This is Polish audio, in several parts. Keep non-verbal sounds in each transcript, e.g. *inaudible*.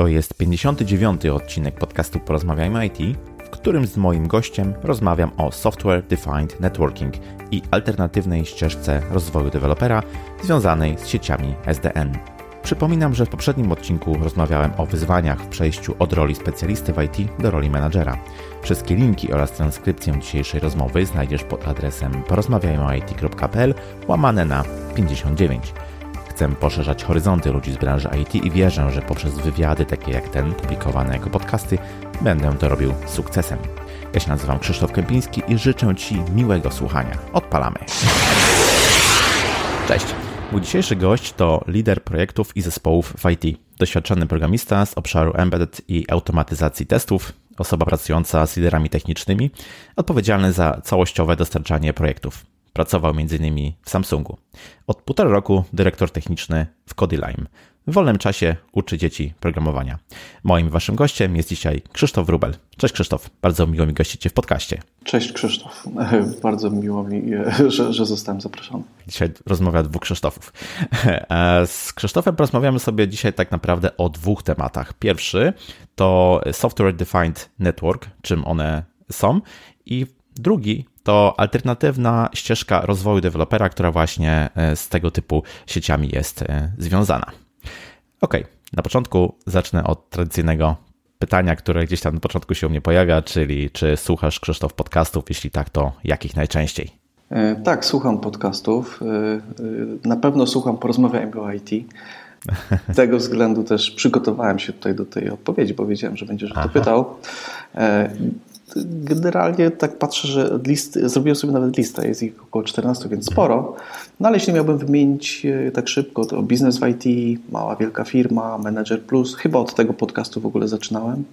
To jest 59. odcinek podcastu Porozmawiajmy IT, w którym z moim gościem rozmawiam o Software Defined Networking i alternatywnej ścieżce rozwoju dewelopera związanej z sieciami SDN. Przypominam, że w poprzednim odcinku rozmawiałem o wyzwaniach w przejściu od roli specjalisty w IT do roli menadżera. Wszystkie linki oraz transkrypcję dzisiejszej rozmowy znajdziesz pod adresem porozmawiajmyit.pl łamane na 59. Chcę poszerzać horyzonty ludzi z branży IT i wierzę, że poprzez wywiady takie jak ten, publikowane jako podcasty, będę to robił z sukcesem. Ja się nazywam Krzysztof Kępiński i życzę Ci miłego słuchania. Odpalamy. Cześć. Mój dzisiejszy gość to lider projektów i zespołów w IT. Doświadczony programista z obszaru embedded i automatyzacji testów, osoba pracująca z liderami technicznymi, odpowiedzialny za całościowe dostarczanie projektów. Pracował m.in. w Samsungu. Od półtora roku dyrektor techniczny w Codylime. W wolnym czasie uczy dzieci programowania. Moim waszym gościem jest dzisiaj Krzysztof Wrubel. Cześć Krzysztof, bardzo miło mi gościć Cię w podcaście. Cześć Krzysztof, *laughs* bardzo miło mi, *laughs* że, że zostałem zaproszony. Dzisiaj rozmawia dwóch Krzysztofów. *laughs* Z Krzysztofem porozmawiamy sobie dzisiaj tak naprawdę o dwóch tematach. Pierwszy to Software Defined Network, czym one są i drugi to alternatywna ścieżka rozwoju dewelopera, która właśnie e, z tego typu sieciami jest e, związana. Ok, na początku zacznę od tradycyjnego pytania, które gdzieś tam na początku się u mnie pojawia, czyli czy słuchasz Krzysztof podcastów? Jeśli tak, to jakich najczęściej? E, tak, słucham podcastów. Na pewno słucham Porozmawiajmy o IT. Z *laughs* tego względu też przygotowałem się tutaj do tej odpowiedzi, bo wiedziałem, że będziesz o to pytał generalnie tak patrzę, że list, zrobiłem sobie nawet listę, jest ich około 14, więc sporo. No ale jeśli miałbym wymienić e, tak szybko, to biznes w IT, mała wielka firma, Manager Plus, chyba od tego podcastu w ogóle zaczynałem.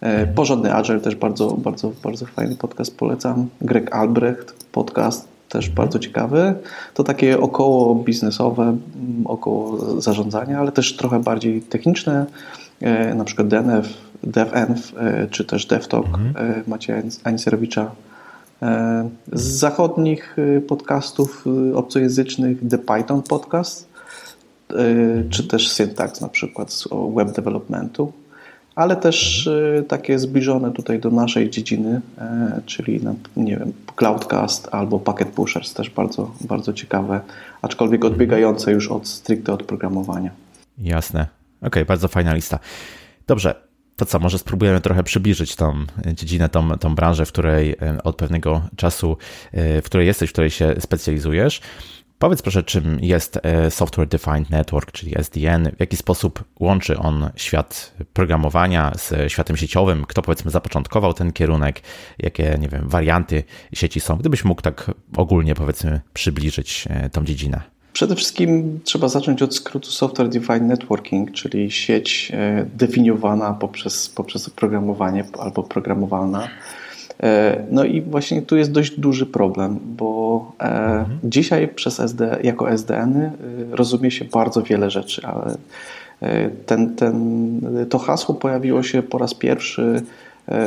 E, porządny Agile też bardzo, bardzo, bardzo fajny podcast polecam. Greg Albrecht podcast też mhm. bardzo ciekawy. To takie około biznesowe, około zarządzania, ale też trochę bardziej techniczne, e, na przykład DNF DevEnv e, czy też DevTalk mhm. E, Macieja Aniserowicza. E, z zachodnich podcastów obcojęzycznych The Python Podcast czy też Syntax na przykład z web developmentu, ale też takie zbliżone tutaj do naszej dziedziny, czyli nie wiem, Cloudcast albo Packet Pushers też bardzo, bardzo ciekawe, aczkolwiek mhm. odbiegające już od stricte od programowania. Jasne. Okej, okay, bardzo fajna lista. Dobrze, to co, może spróbujemy trochę przybliżyć tą dziedzinę, tą, tą branżę, w której e, od pewnego czasu, e, w której jesteś, w której się specjalizujesz. Powiedz proszę, czym jest e, Software Defined Network, czyli SDN, w jaki sposób łączy on świat programowania z światem sieciowym, kto powiedzmy zapoczątkował ten kierunek, jakie, nie wiem, warianty sieci są, gdybyś mógł tak ogólnie powiedzmy przybliżyć tą dziedzinę. Przede wszystkim trzeba zacząć od skrótu Software Defined Networking, czyli sieć e, definiowana poprzez, poprzez programowanie albo programowalna. E, no i właśnie tu jest dość duży problem, bo e, mhm. dzisiaj przez SD, jako SDN rozumie się bardzo wiele rzeczy, ale ten, ten, to hasło pojawiło się po raz pierwszy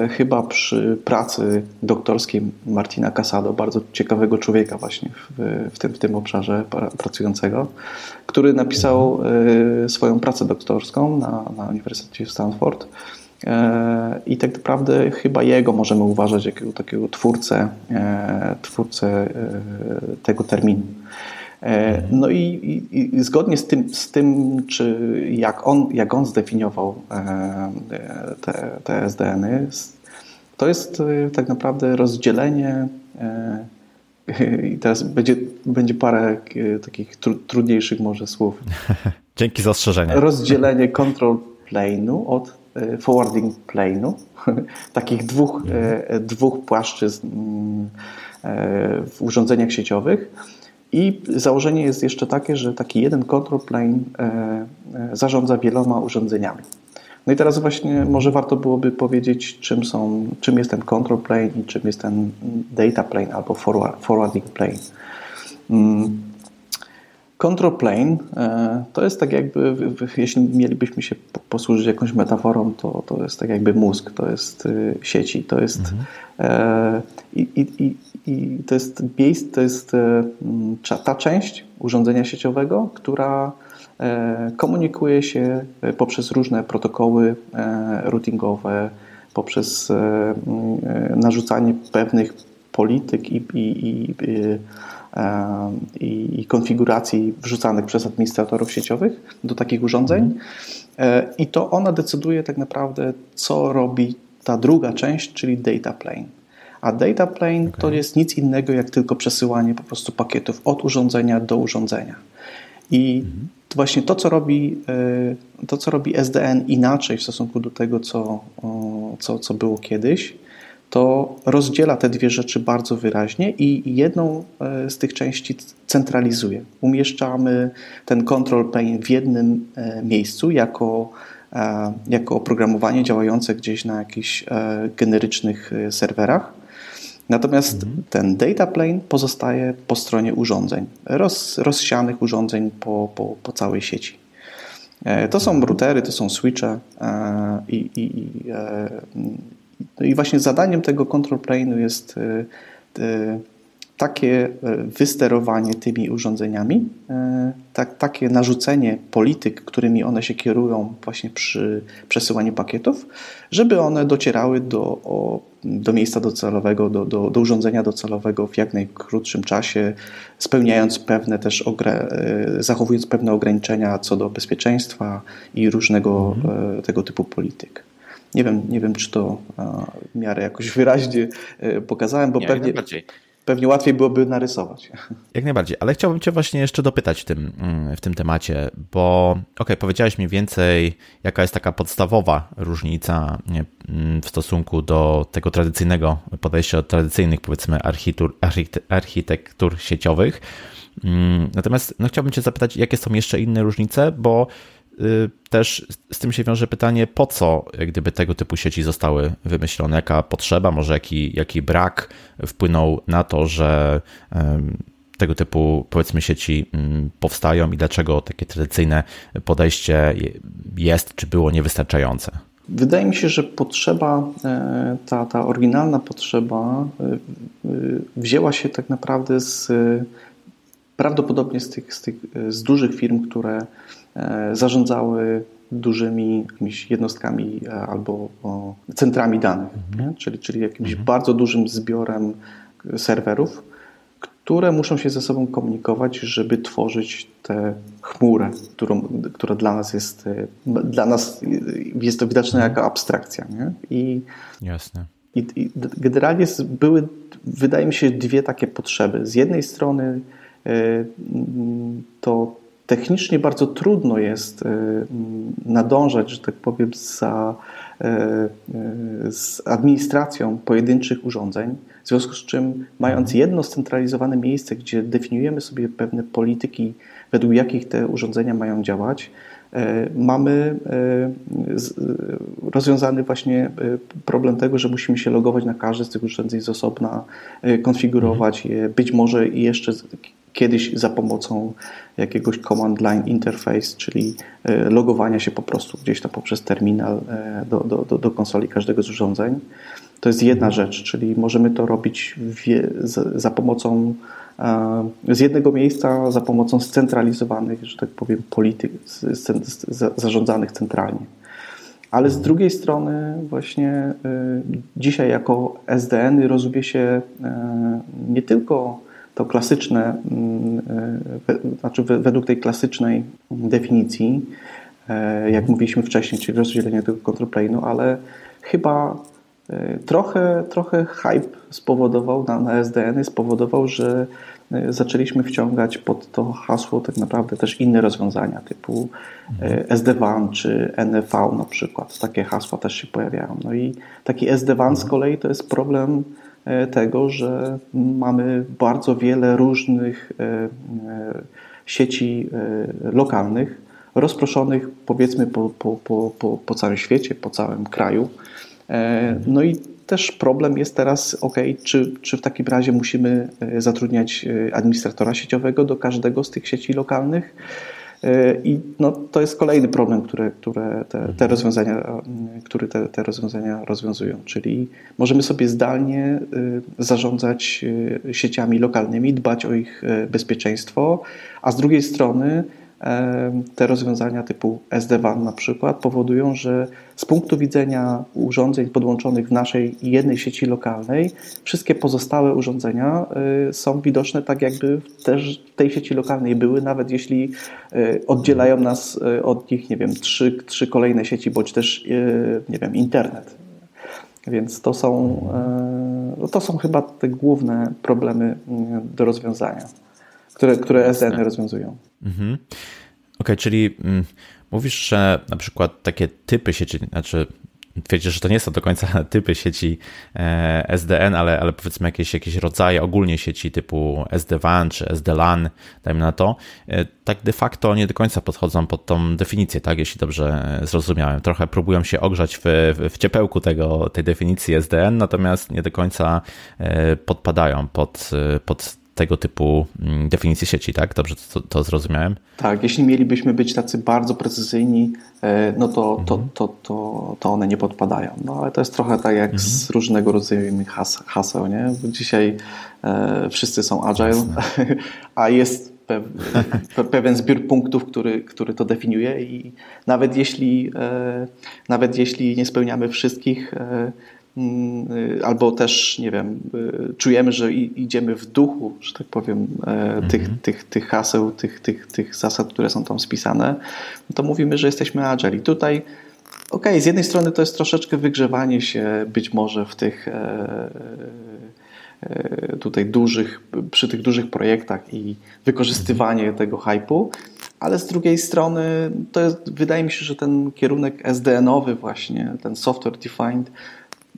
chyba przy pracy doktorskiej Martina Casado, bardzo ciekawego człowieka właśnie w, w, tym, w tym obszarze pracującego, który napisał e, swoją pracę doktorską na, na Uniwersytecie Stanford. E, I tak naprawdę chyba jego możemy uważać jako takiego twórcę, twórcę tego terminu. E, no i, i, i, zgodnie z tym, z tym czy jak on, jak on zdefiniował e, te, te SDN-y, to jest e, tak naprawdę rozdzielenie i teraz będzie, będzie parę takich tru, trudniejszych może słów. *laughs* Dzięki za ostrzeżenie. Rozdzielenie control plane'u od forwarding plane'u. *laughs* Takich dwóch, dwóch płaszczyzn mm, w urządzeniach sieciowych i założenie jest jeszcze takie, że taki jeden control plane e, e, zarządza wieloma urządzeniami. No i teraz właśnie może warto byłoby powiedzieć, czym, są, czym jest ten control plane i czym jest ten data plane albo forward, forwarding plane. Mm. Control plane e, to jest tak jakby, jeśli mielibyśmy się posłużyć jakąś metaforą, to, to jest tak jakby mózg, to jest y, sieci, to jest mhm. E, i, i, i to jest miejsce, to jest e, ta część urządzenia sieciowego, która komunikuje się poprzez różne protokoły routingowe, poprzez narzucanie pewnych polityk i, i, i i, konfiguracji wrzucanych przez administratorów sieciowych do takich urządzeń. Mhm. E, I to ona decyduje tak naprawdę, co robi ta druga część, czyli data plane. A data plane okay. to jest nic innego jak tylko przesyłanie po prostu pakietów od urządzenia do urządzenia. I mhm. właśnie to co, robi, e, to, co robi SDN inaczej w stosunku do tego, co, co, co było kiedyś, to rozdziela te dwie rzeczy bardzo wyraźnie i jedną e, z tych części centralizuje. Umieszczamy ten control plane w jednym e, miejscu jako, jako oprogramowanie działające gdzieś na jakichś generycznych serwerach. Natomiast mhm. ten data plane pozostaje po stronie urządzeń, roz, rozsianych urządzeń po, po, po całej sieci. To są routery, to są switche i, i, no i właśnie zadaniem tego control plane'u jest e, e, takie e, wysterowanie tymi urządzeniami, tak, takie narzucenie polityk, którymi one się kierują właśnie przy przesyłaniu pakietów, żeby one docierały do, o, do miejsca docelowego, do, do, do, urządzenia docelowego w jak najkrótszym czasie, spełniając pewne też, zachowując pewne ograniczenia co do bezpieczeństwa i różnego mhm. tego typu polityk. Nie wiem, nie wiem czy to w miarę jakoś wyraźnie e, pokazałem, bo nie, pewnie, pewnie łatwiej byłoby narysować. *laughs* Jak najbardziej, ale chciałbym Cię właśnie jeszcze dopytać w tym, mm, w tym temacie, bo ok, powiedziałeś mi więcej, jaka jest taka podstawowa różnica mm, w stosunku do tego tradycyjnego podejścia od tradycyjnych, powiedzmy, architektur, architektur sieciowych. Mm, natomiast no, chciałbym Cię zapytać, jakie są jeszcze inne różnice, bo też z tym się wiąże pytanie, po co gdyby tego typu sieci zostały wymyślone, jaka potrzeba, może jaki, jaki brak wpłynął na to, że tego typu powiedzmy sieci mm, powstają i dlaczego takie tradycyjne podejście jest czy było niewystarczające? Wydaje mi się, że potrzeba, e, ta, ta oryginalna potrzeba e, e, wzięła się tak naprawdę z prawdopodobnie z tych, z tych z dużych firm, które zarządzały dużymi jakimiś jednostkami e, albo centrami danych, mhm. czyli, czyli jakimś mhm. bardzo dużym zbiorem serwerów, które muszą się ze sobą komunikować, żeby tworzyć tę chmurę, którą, która dla nas jest dla nas jest to widoczne mhm. jako abstrakcja. Nie? I, Jasne. I, I, generalnie były, wydaje mi się, dwie takie potrzeby. Z jednej strony e, to technicznie bardzo trudno jest e, nadążać, że tak powiem, za, e, e, z administracją pojedynczych urządzeń, w związku z czym, mając mhm. jedno scentralizowane miejsce, gdzie definiujemy sobie pewne polityki, według jakich te urządzenia mają działać, mamy rozwiązany właśnie problem tego, że musimy się logować na każde z tych urządzeń z osobna, konfigurować je, być może jeszcze kiedyś za pomocą jakiegoś command line interface, czyli e, logowania się po prostu gdzieś tam poprzez terminal e, do, do, do konsoli każdego z urządzeń. To jest jedna mhm. rzecz, czyli możemy to robić za pomocą e, z jednego miejsca, za pomocą scentralizowanych, że tak powiem, polityk zarządzanych centralnie. Ale z drugiej strony właśnie dzisiaj jako SDN rozumie się nie tylko to klasyczne, mm, e, znaczy według tej klasycznej definicji, e, jak mówiliśmy wcześniej, czyli rozdzielenie tego control plane'u, ale chyba e, trochę, trochę hype spowodował na, na SDN, spowodował, że zaczęliśmy wciągać pod to hasło tak naprawdę też inne rozwiązania typu SD-WAN czy NFV na przykład. Takie hasła też się pojawiają. No i taki SD-WAN z kolei to jest problem tego, że mamy bardzo wiele różnych e, e, sieci lokalnych, rozproszonych powiedzmy po, po, po, po, po całym świecie, po całym kraju. No i też problem jest teraz, ok, czy, czy w takim razie musimy zatrudniać administratora sieciowego do każdego z tych sieci lokalnych? I no, to jest kolejny problem, które, które te, te mhm. rozwiązania, które te, te rozwiązania rozwiązują. Czyli możemy sobie zdalnie zarządzać sieciami lokalnymi, dbać o ich bezpieczeństwo, a z drugiej strony te rozwiązania typu SD-WAN na przykład powodują, że z punktu widzenia urządzeń podłączonych w naszej jednej sieci lokalnej, wszystkie pozostałe urządzenia y, są widoczne tak, jakby też w tej sieci lokalnej były, nawet jeśli y, oddzielają nas y, od nich, nie wiem, trzy, trzy kolejne sieci, bądź też, nie wiem, internet. Więc to są, no to są chyba te główne problemy do rozwiązania które, które SDN rozwiązują. Mhm. Okej, okay, czyli mm, mówisz, że na przykład takie typy sieci, znaczy twierdzisz, że to nie są do końca *laughs* typy sieci e, SDN, ale, ale powiedzmy jakieś, jakieś rodzaje ogólnie sieci typu SD-WAN czy SD-LAN, dajmy na to, e, tak de facto nie do końca podchodzą pod tą definicję, tak, jeśli dobrze zrozumiałem. Trochę próbują się ogrzać w, w ciepełku tego, tej definicji SDN, natomiast nie do końca e, podpadają pod, pod tego typu mm, definicje sieci, tak? Dobrze to, to zrozumiałem? Tak, jeśli mielibyśmy być tacy bardzo precyzyjni, e, no to, mhm. to, to, to, to one nie podpadają. No ale to jest trochę tak jak mhm. z różnego rodzaju has, haseł, nie? Dzisiaj e, wszyscy są agile, Jasne. *laughs* a jest pewien zbiór punktów, który, który to definiuje i nawet jeśli, e, nawet jeśli nie spełniamy wszystkich e, albo też, nie wiem, y, czujemy, że idziemy w duchu, że tak powiem, mm -hmm. tych, tych, tych haseł, tych, tych, tych zasad, które są tam spisane, to mówimy, że jesteśmy agile. I tutaj, okej, okay, z jednej strony to jest troszeczkę wygrzewanie się być może w tych e, e, tutaj dużych, przy tych dużych projektach i wykorzystywanie mhm. tego hypu, ale z drugiej strony to jest, wydaje mi się, że ten kierunek SDN-owy właśnie, ten software defined,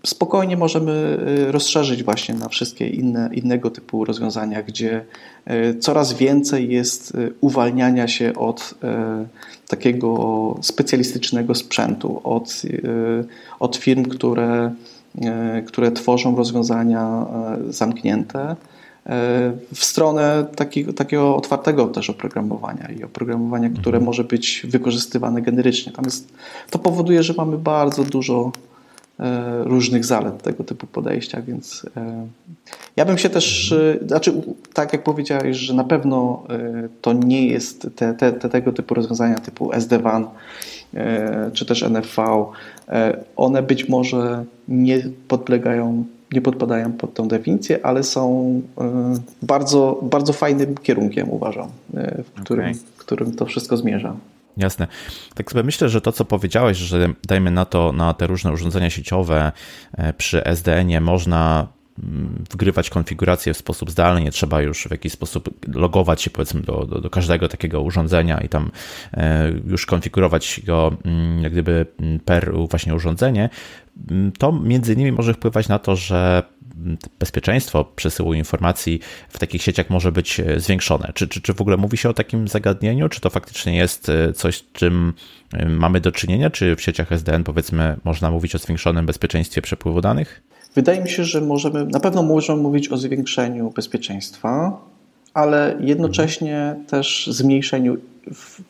spokojnie możemy y, rozszerzyć właśnie na wszystkie inne, innego typu rozwiązania, gdzie y, coraz więcej jest y, uwalniania się od takiego specjalistycznego sprzętu, od, od firm, które, które tworzą rozwiązania zamknięte w stronę taki, takiego otwartego też oprogramowania i oprogramowania, które mhm. może być wykorzystywane generycznie. Tam jest, to powoduje, że mamy bardzo dużo różnych zalet tego typu podejścia, więc e, ja bym się też, e, znaczy tak jak powiedziałeś, że na pewno to nie jest te, te, te tego typu rozwiązania typu SD-WAN czy też NFV, one być może nie podlegają, nie podpadają pod tą definicję, ale są bardzo, bardzo fajnym kierunkiem uważam, w którym, okay. w którym to wszystko zmierza. Jasne. Tak sobie myślę, że to, co powiedziałeś, że dajmy na to, na te różne urządzenia sieciowe e, przy SDN-ie można mm, wgrywać konfigurację w sposób zdalny, nie trzeba już w jakiś sposób logować się powiedzmy do, do, do, każdego takiego urządzenia i tam e, już konfigurować go mm, jak gdyby mm, per właśnie urządzenie, to między innymi może wpływać na to, że bezpieczeństwo przesyłu informacji w takich sieciach może być e, zwiększone. Czy, czy, czy w ogóle mówi się o takim zagadnieniu? Czy to faktycznie jest e, coś, czym e, mamy do czynienia? Czy w sieciach SDN powiedzmy można mówić o zwiększonym bezpieczeństwie przepływu danych? Wydaje mi się, że możemy, na pewno możemy mówić o zwiększeniu bezpieczeństwa, ale jednocześnie też zmniejszeniu w,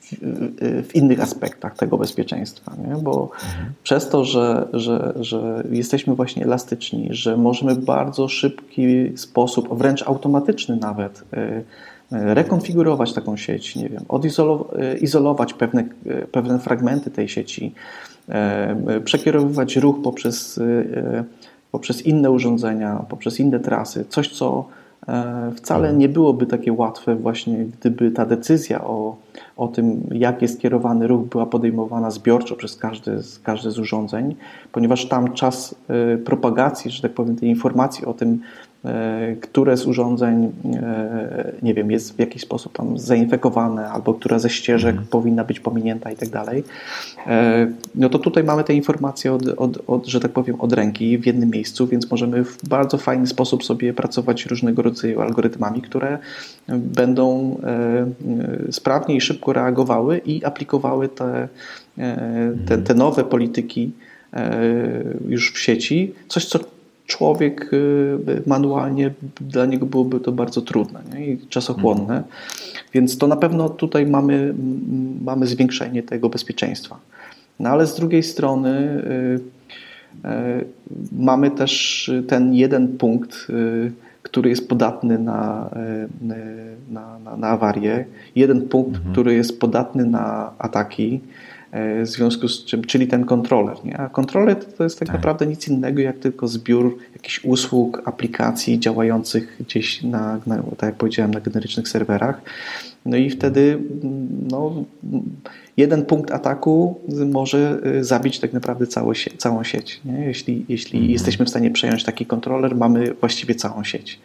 w, innych aspektach tego bezpieczeństwa, nie? bo mhm. przez to, że, że, że jesteśmy właśnie elastyczni, że możemy w bardzo szybki sposób, wręcz automatyczny nawet, y, y, rekonfigurować taką sieć, nie wiem, odizolować y, pewne, pewne fragmenty tej sieci, przekierowywać ruch poprzez, poprzez inne urządzenia, poprzez inne trasy, coś co wcale mhm. nie byłoby takie łatwe właśnie, gdyby ta decyzja o, o tym, jak jest kierowany ruch, była podejmowana zbiorczo przez każde, każde z urządzeń, ponieważ tam czas e, propagacji, że tak powiem, tej informacji o tym, E, które z urządzeń, e, nie wiem, jest w jakiś sposób tam zainfekowane, albo która ze ścieżek mhm. powinna być pominięta i tak dalej, e, no to tutaj mamy te informacje od, od, od, że tak powiem, od ręki w jednym miejscu, więc możemy w bardzo fajny sposób sobie pracować różnego rodzaju algorytmami, które będą sprawnie i szybko reagowały i aplikowały te, te, te nowe polityki już w sieci, coś co człowiek manualnie, dla niego byłoby to bardzo trudne nie? i czasochłonne. Mhm. Więc to na pewno tutaj mamy, mamy zwiększenie tego bezpieczeństwa. No ale z drugiej strony mamy też ten jeden punkt, który jest podatny na, na, na, na awarię, jeden punkt, mhm. który jest podatny na ataki, w związku z czym, czyli ten kontroler. Nie? A kontroler to jest tak, tak, naprawdę nic innego jak tylko zbiór jakichś usług, aplikacji działających gdzieś na, na tak jak powiedziałem, na generycznych serwerach. No i wtedy no, jeden punkt ataku może y, zabić tak naprawdę całą, sie całą sieć. Nie? Jeśli, jeśli mhm. jesteśmy w stanie przejąć taki kontroler, mamy właściwie całą sieć.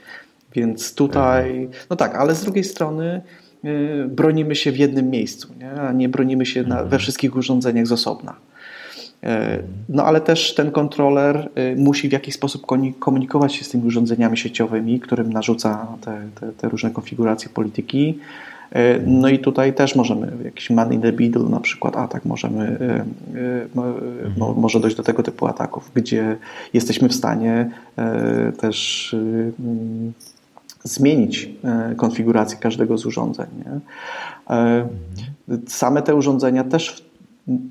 Więc tutaj, no tak, ale z drugiej strony bronimy się w jednym miejscu, nie? a nie bronimy się na, we wszystkich urządzeniach z osobna. E, no ale też ten kontroler y, musi w jakiś sposób komunikować się z tymi urządzeniami sieciowymi, którym narzuca te, te, te różne konfiguracje polityki. E, no i tutaj też możemy, jakiś man in the middle na przykład atak, możemy, e, e, może dojść do tego typu ataków, gdzie jesteśmy w stanie też mm, zmienić konfigurację każdego z urządzeń. Nie? Same te urządzenia też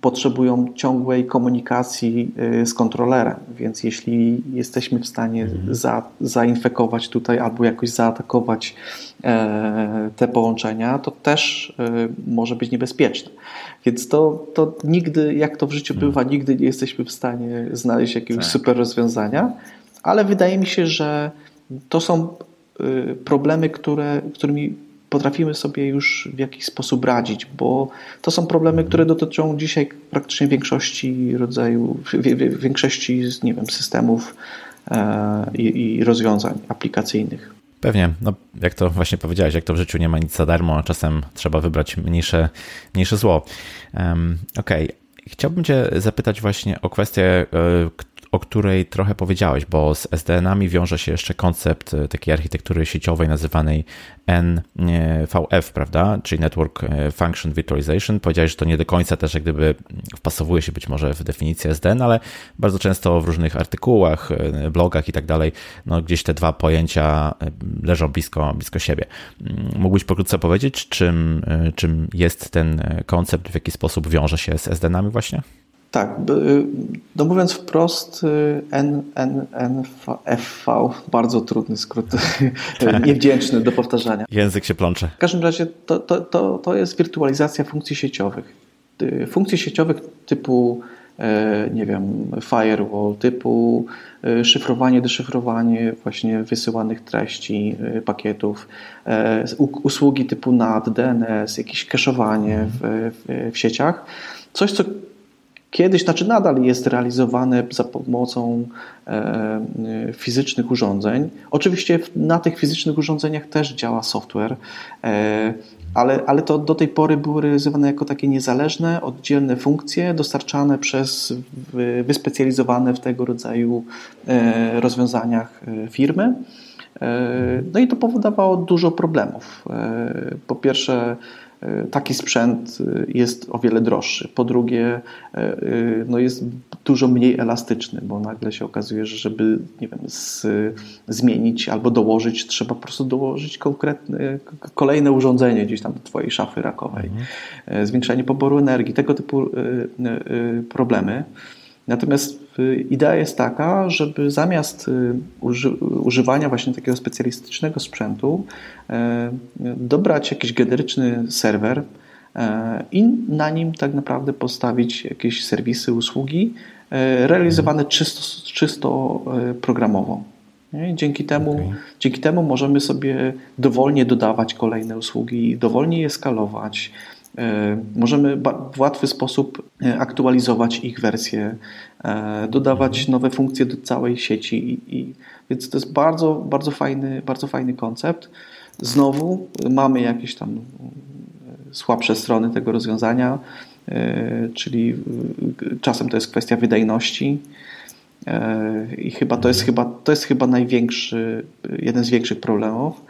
potrzebują ciągłej komunikacji y, z kontrolerem, więc jeśli jesteśmy w stanie mhm. za, zainfekować tutaj albo jakoś zaatakować e, te połączenia, to też e, może być niebezpieczne. Więc to, to nigdy, jak to w życiu mhm. bywa, nigdy nie jesteśmy w stanie znaleźć jakiegoś tak. super rozwiązania, ale wydaje mi się, że to są problemy, które, którymi potrafimy sobie już w jakiś sposób radzić, bo to są problemy, które dotyczą dzisiaj praktycznie większości rodzaju, większości nie wiem, systemów e, i, i rozwiązań aplikacyjnych. Pewnie, no jak to właśnie powiedziałeś, jak to w życiu nie ma nic za darmo, a czasem trzeba wybrać mniejsze, mniejsze zło. Um, Okej, okay. chciałbym Cię zapytać właśnie o kwestię, e, o której trochę powiedziałeś, bo z SDN-ami wiąże się jeszcze koncept e, takiej architektury sieciowej nazywanej NVF, prawda? Czyli Network e, Function Virtualization. Powiedziałeś, że to nie do końca też jak gdyby wpasowuje się być może w definicję SDN, ale bardzo często w różnych artykułach, e, blogach i tak dalej, no gdzieś te dwa pojęcia leżą blisko, blisko siebie. Mm, mógłbyś pokrótce powiedzieć, czym, czym jest ten koncept, w jaki sposób wiąże się z SDN-ami właśnie? Tak, no mówiąc wprost, y, N, N, NFV, bardzo trudny skrót, *laughs* tak. niewdzięczny do powtarzania. Język się plącze. W każdym razie to, to, to, to jest wirtualizacja funkcji sieciowych. Funkcji sieciowych typu, e, nie wiem, firewall, typu e, szyfrowanie, deszyfrowanie właśnie wysyłanych treści, e, pakietów, usługi typu NAT, DNS, jakieś cache'owanie w, w, w sieciach. Coś, co Kiedyś, znaczy nadal jest realizowane za pomocą e, fizycznych urządzeń. Oczywiście na tych fizycznych urządzeniach też działa software, e, ale, ale to do tej pory były realizowane jako takie niezależne, oddzielne funkcje dostarczane przez wyspecjalizowane w tego rodzaju e, rozwiązaniach e, firmy. E, no i to powodowało dużo problemów. E, po pierwsze, E, taki sprzęt e, jest o wiele droższy. Po drugie, e, no jest dużo mniej elastyczny, bo nagle się okazuje, że żeby nie wiem, z, zmienić albo dołożyć, trzeba po prostu dołożyć konkretne, kolejne urządzenie gdzieś tam do Twojej szafy rakowej. Mhm. Zwiększenie poboru energii, tego typu problemy. Natomiast y, idea jest taka, żeby zamiast y, używania właśnie takiego specjalistycznego sprzętu e, dobrać jakiś generyczny serwer i na nim tak naprawdę postawić jakieś serwisy, usługi realizowane czysto, czysto programowo. Dzięki temu, okay. dzięki temu możemy sobie dowolnie dodawać kolejne usługi, dowolnie je skalować, możemy w łatwy sposób e, aktualizować ich wersję, e, dodawać mhm. nowe funkcje do całej sieci. I, i, więc to jest bardzo, bardzo, fajny, bardzo fajny koncept. Znowu mamy jakieś tam słabsze strony tego rozwiązania, czyli czasem to jest kwestia wydajności. I chyba to jest chyba, to jest chyba największy, jeden z większych problemów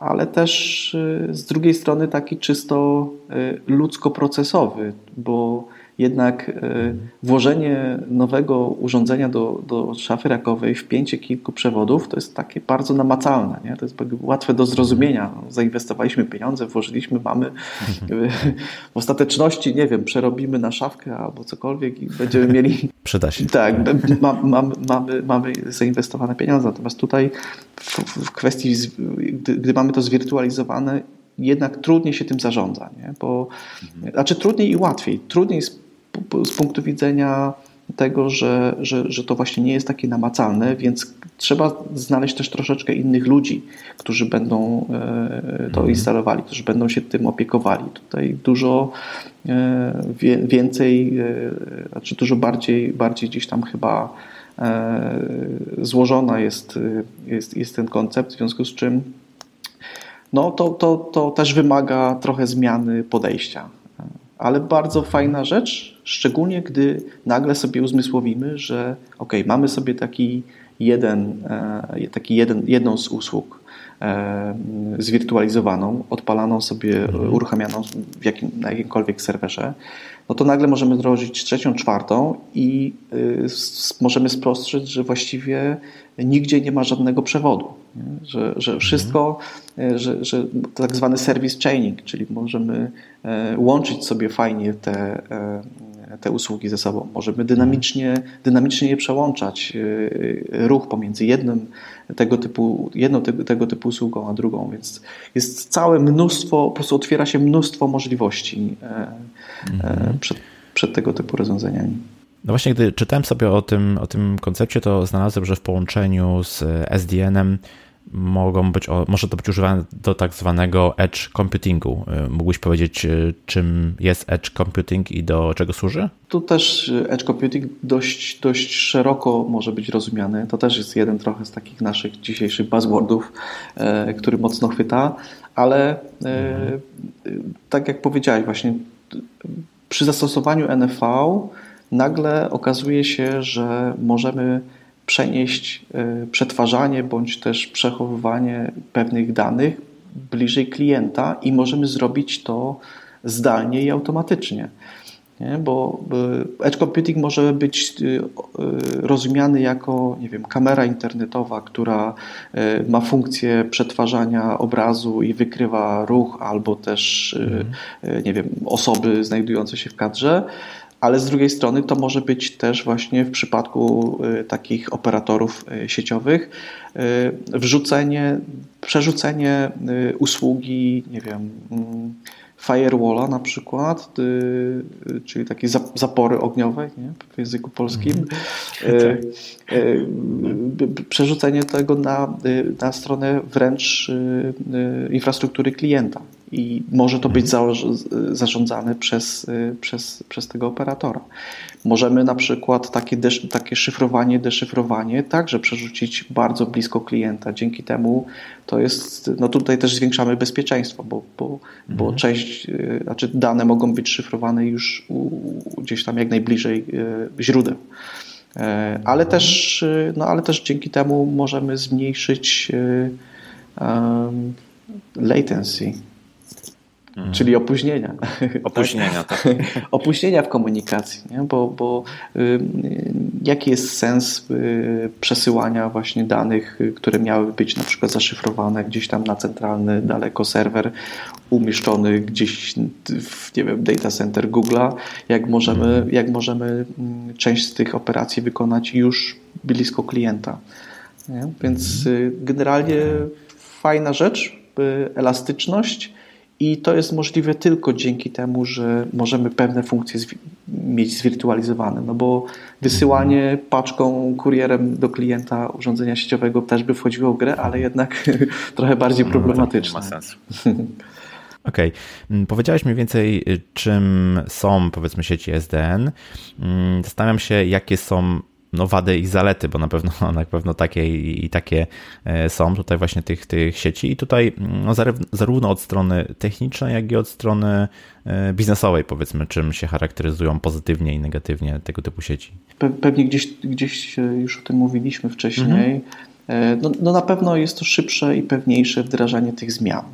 ale też y, z drugiej strony taki czysto y, ludzko-procesowy, bo jednak e, włożenie nowego urządzenia do, do szafy rakowej, wpięcie kilku przewodów, to jest takie bardzo namacalne. Nie? To jest łatwe do zrozumienia. Zainwestowaliśmy pieniądze, włożyliśmy, mamy. W ostateczności, nie wiem, przerobimy na szafkę albo cokolwiek i będziemy mieli. *laughs* Przyda się. Tak, ma, mamy, mamy, mamy zainwestowane pieniądze. Natomiast tutaj w, w kwestii, gdy, gdy mamy to zwirtualizowane, jednak trudniej się tym zarządza. Nie? Bo, mhm. Znaczy trudniej i łatwiej. Trudniej z, z punktu widzenia tego, że, że, że to właśnie nie jest takie namacalne, więc trzeba znaleźć też troszeczkę innych ludzi, którzy będą e, to mhm. instalowali, którzy będą się tym opiekowali. Tutaj dużo e, więcej, e, znaczy dużo bardziej, bardziej gdzieś tam chyba złożona jest, jest, jest ten koncept, w związku z czym no to, to, to też wymaga trochę zmiany podejścia. Ale bardzo fajna rzecz, szczególnie gdy nagle sobie uzmysłowimy, że ok, mamy sobie taki jeden, e, taki jeden, jedną z usług e, zwirtualizowaną, odpalaną sobie, mhm. uruchamianą w jakim, na jakimkolwiek serwerze, no to nagle możemy zrobić trzecią, czwartą i y, możemy spostrzec, że właściwie nigdzie nie ma żadnego przewodu. Że, że mhm. wszystko, y, że, że tak zwany service chaining, czyli możemy y, łączyć sobie fajnie te, te usługi ze sobą. Możemy dynamicznie, dynamicznie je przełączać, ruch pomiędzy jednym tego typu, jedną tego, tego typu usługą a drugą, więc jest całe mnóstwo, po prostu otwiera się mnóstwo możliwości mhm. przed, przed tego typu rozwiązaniami. No właśnie, gdy czytałem sobie o tym, o tym koncepcie, to znalazłem, że w połączeniu z SDN-em mogą być, może to być używane do tak zwanego edge computingu. Y, mógłbyś powiedzieć, y, czym jest edge computing i do czego służy? Tu też y, edge computing dość, dość szeroko może być rozumiany. To też jest jeden trochę z takich naszych dzisiejszych buzzwordów, który mocno chwyta, ale mhm. tak jak powiedziałeś właśnie, przy zastosowaniu NFV nagle okazuje się, że możemy przenieść e, przetwarzanie bądź też przechowywanie pewnych danych bliżej klienta i możemy zrobić to zdalnie i automatycznie. Nie? Bo edge computing może być e, e, rozumiany jako nie wiem, kamera internetowa, która ma funkcję przetwarzania obrazu i wykrywa ruch, albo też mhm. nie wiem, osoby znajdujące się w kadrze ale z drugiej strony to może być też właśnie w przypadku y, takich operatorów y, sieciowych y, wrzucenie, przerzucenie usługi, nie wiem, mm, firewalla na przykład, czyli takie zapory ogniowe nie? w języku polskim, mm. przerzucenie tego na, na stronę wręcz infrastruktury klienta i może to być zarządzane przez, przez, przez tego operatora. Możemy na przykład takie, takie szyfrowanie, deszyfrowanie także przerzucić bardzo blisko klienta. Dzięki temu to jest, no tutaj też zwiększamy bezpieczeństwo, bo, bo, mhm. bo część, y, znaczy dane mogą być szyfrowane już u, gdzieś tam jak najbliżej y, źródeł. E, ale mhm. też, y, no ale też dzięki temu możemy zmniejszyć um, latency, Mhm. Czyli opóźnienia. *laughs* Opóźnienia, tak. *laughs* opóźnienia w komunikacji, nie? bo, bo y, jaki jest sens y, przesyłania właśnie danych, y, które miały być na przykład zaszyfrowane gdzieś tam na centralny daleko serwer umieszczony gdzieś w nie wiem, data center Google'a, jak możemy, mhm. jak możemy mm, część z tych operacji wykonać już blisko klienta. Nie? Więc mhm. generalnie fajna rzecz, elastyczność, i to jest możliwe tylko dzięki temu, że możemy pewne funkcje mieć zwirtualizowane, no bo wysyłanie paczką, kurierem do klienta urządzenia sieciowego też by wchodziło w grę, ale jednak trochę bardziej no, problematyczne. No, ma sensu. Okej. Okay. Mm, powiedziałeś mniej więcej, y, czym są, powiedzmy, sieci SDN. Mm, zastanawiam się, jakie są no, wady i zalety, bo na pewno, *laughs* na pewno takie i takie e, są tutaj właśnie tych, tych sieci i tutaj no, zarówno od strony technicznej, jak i od strony e, biznesowej powiedzmy, czym się charakteryzują pozytywnie i negatywnie tego typu sieci. Pewnie gdzieś, gdzieś już o tym mówiliśmy wcześniej. Mhm. E, no, no na pewno jest to szybsze i pewniejsze wdrażanie tych zmian.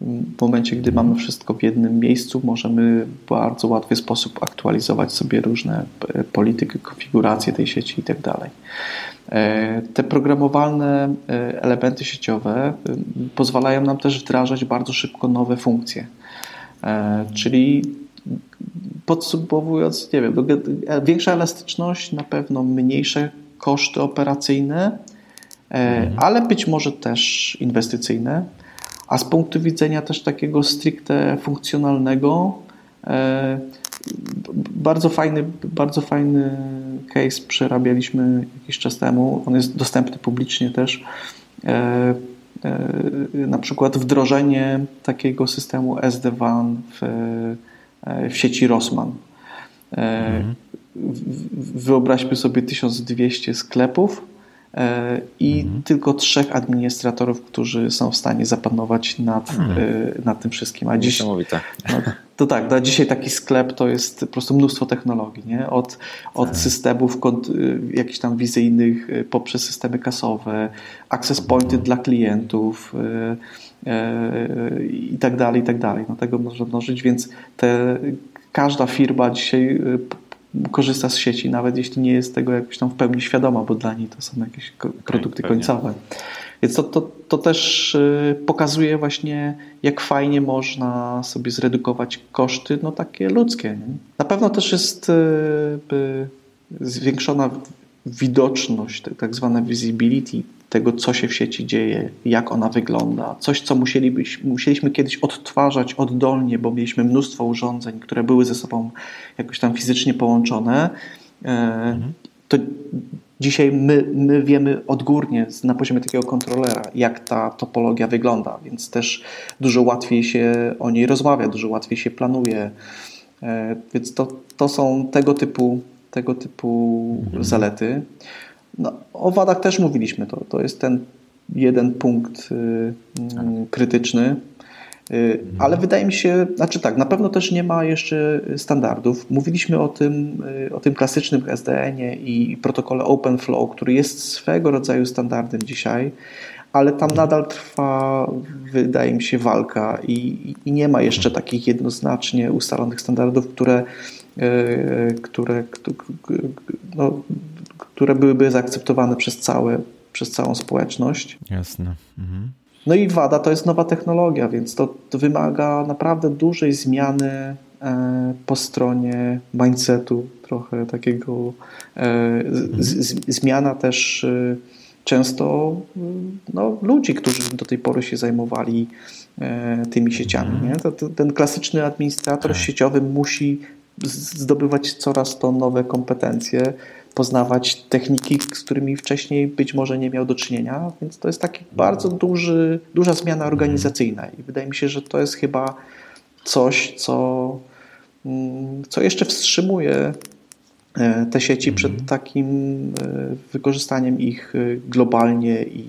W momencie, gdy mamy wszystko w jednym miejscu, możemy w bardzo łatwy sposób aktualizować sobie różne polityki, konfiguracje tej sieci itd. Tak te programowalne elementy sieciowe pozwalają nam też wdrażać bardzo szybko nowe funkcje. Czyli podsumowując, nie wiem, większa elastyczność, na pewno mniejsze koszty operacyjne, mhm. ale być może też inwestycyjne, a z punktu widzenia też takiego stricte funkcjonalnego, e, bardzo fajny, bardzo fajny case przerabialiśmy jakiś czas temu. On jest dostępny publicznie też. E, na przykład wdrożenie takiego systemu SD-WAN w E, w sieci Rossmann. Mhm. Wyobraźmy sobie 1200 sklepów e, i mhm. tylko trzech administratorów, którzy są w stanie zapanować nad, mhm. nad tym wszystkim. A dziś, no, to tak, na dzisiaj taki sklep to jest po prostu mnóstwo technologii, nie? Od, od tak. systemów jakichś tam wizyjnych poprzez systemy kasowe, access pointy dla klientów, E, i tak dalej, i tak dalej. No tego można mnożyć, więc te, każda firma dzisiaj e, korzysta z sieci, nawet jeśli nie jest tego jakoś tam w pełni świadoma, bo dla niej to są jakieś produkty okay, końcowe. Więc to, to, to też e, pokazuje właśnie, jak fajnie można sobie zredukować koszty, no takie ludzkie. Nie? Na pewno też jest zwiększona widoczność, tak zwane visibility tego, co się w sieci dzieje, jak ona wygląda. Coś, co musielibyśmy, musieliśmy kiedyś odtwarzać oddolnie, bo mieliśmy mnóstwo urządzeń, które były ze sobą jakoś tam fizycznie połączone. E, to dzisiaj my, my wiemy odgórnie na poziomie takiego kontrolera, jak ta topologia wygląda, więc też dużo łatwiej się o niej rozmawia, dużo łatwiej się planuje. E, więc to, to są tego typu, tego typu mhm. zalety. No, o wadach też mówiliśmy, to, to jest ten jeden punkt y, y, krytyczny, y, ale wydaje mi się, znaczy tak, na pewno też nie ma jeszcze standardów. Mówiliśmy o tym, o tym klasycznym SDN-ie i protokole OpenFlow, który jest swego rodzaju standardem dzisiaj, ale tam nadal trwa, wydaje mi się, walka i, i nie ma jeszcze takich jednoznacznie ustalonych standardów, które, które no, które byłyby zaakceptowane przez, całe, przez całą społeczność. Jasne. Mhm. No i WADA to jest nowa technologia, więc to, to wymaga naprawdę dużej zmiany e, po stronie mindsetu, trochę takiego e, z, zmiana też e, często no, ludzi, którzy do tej pory się zajmowali tymi sieciami. Nie? To, to, ten klasyczny administrator tak. sieciowy musi zdobywać coraz to nowe kompetencje, poznawać techniki, z którymi wcześniej być może nie miał do czynienia, więc to jest taki bardzo duży, duża zmiana organizacyjna i wydaje mi się, że to jest chyba coś, co, mm, co jeszcze wstrzymuje e, te sieci przed mhm. takim e, wykorzystaniem ich e, globalnie i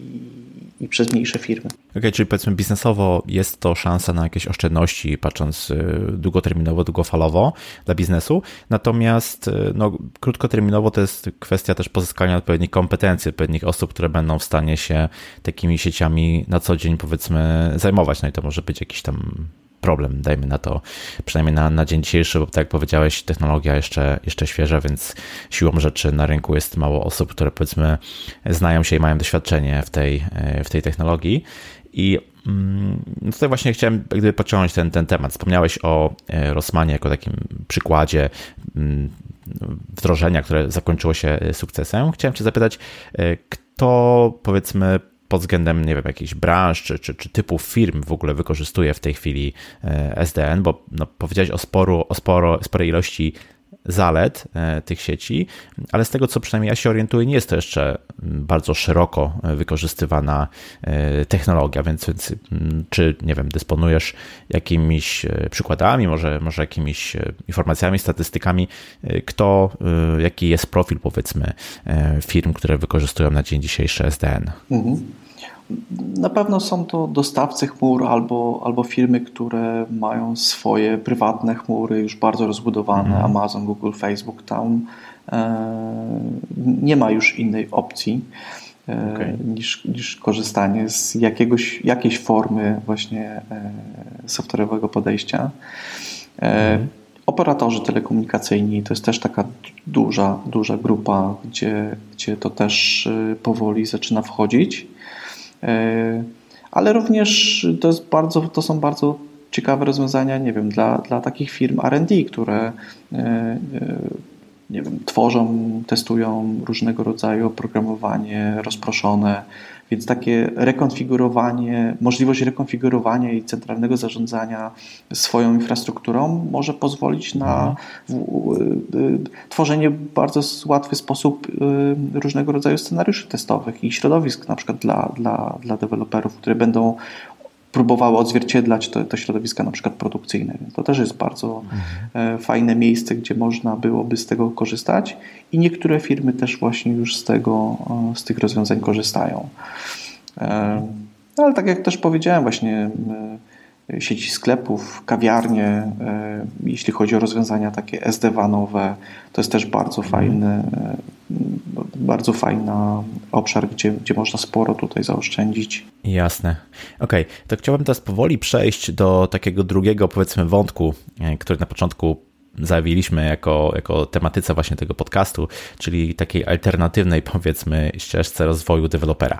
i przez mniejsze firmy. Okej, okay, czyli powiedzmy biznesowo jest to szansa na jakieś oszczędności, patrząc y, długoterminowo, długofalowo dla biznesu, natomiast y, no, krótkoterminowo to jest kwestia też pozyskania odpowiednich kompetencji, odpowiednich osób, które będą w stanie się takimi sieciami na co dzień powiedzmy zajmować, no i to może być jakiś tam problem, dajmy na to, przynajmniej na, na dzień dzisiejszy, bo tak jak powiedziałeś, technologia jeszcze, jeszcze świeża, więc siłą rzeczy na rynku jest mało osób, które powiedzmy znają się i mają doświadczenie w tej, w tej technologii. I mm, tutaj właśnie chciałem gdyby pociągnąć ten, ten temat. Wspomniałeś o e, Rossmanie jako takim przykładzie mm, wdrożenia, które zakończyło się sukcesem. Chciałem Cię zapytać, e, kto powiedzmy pod względem, nie wiem, jakichś branż czy, czy, czy typów firm w ogóle wykorzystuje w tej chwili e, SDN, bo no, powiedziałeś o, sporu, o sporo, sporej ilości zalet e, tych sieci, ale z tego co przynajmniej ja się orientuję, nie jest to jeszcze bardzo szeroko wykorzystywana e, technologia, więc, więc czy, nie wiem, dysponujesz jakimiś przykładami, może, może jakimiś informacjami, statystykami, kto, jaki jest profil powiedzmy firm, które wykorzystują na dzień dzisiejszy SDN? Mhm. Na pewno są to dostawcy chmur albo, albo firmy, które mają swoje prywatne chmury już bardzo rozbudowane. Mhm. Amazon, Google, Facebook, tam e, nie ma już innej opcji. okay. niż, niż korzystanie z jakiegoś, jakiejś formy właśnie software'owego podejścia. Mhm. Operatorzy telekomunikacyjni to jest też taka duża, duża grupa, gdzie, gdzie to też powoli zaczyna wchodzić. Ale również to, jest bardzo, to są bardzo ciekawe rozwiązania, nie wiem, dla, dla takich firm RD, które e, e, nie wiem, tworzą, testują różnego rodzaju oprogramowanie rozproszone, więc takie rekonfigurowanie, możliwość rekonfigurowania i centralnego zarządzania swoją infrastrukturą może pozwolić na w, w, tworzenie w bardzo łatwy sposób y, różnego rodzaju scenariuszy testowych i środowisk na przykład dla, dla, dla deweloperów, które będą próbowały odzwierciedlać te, te środowiska na przykład produkcyjne. Więc to też jest bardzo mhm. E, fajne miejsce, gdzie można byłoby z tego korzystać i niektóre firmy też właśnie już z tego, e, z tych rozwiązań korzystają. E, no, ale tak jak też powiedziałem, właśnie sieci sklepów, kawiarnie, jeśli chodzi o rozwiązania takie SD-WANowe, to jest też bardzo mhm. fajny, bardzo fajny obszar, gdzie, gdzie można sporo tutaj zaoszczędzić. Jasne. Okej, okay. to chciałbym teraz powoli przejść do takiego drugiego, powiedzmy, wątku, e, który na początku zajęliśmy jako, jako tematyce właśnie tego podcastu, czyli takiej alternatywnej, powiedzmy, ścieżce rozwoju dewelopera.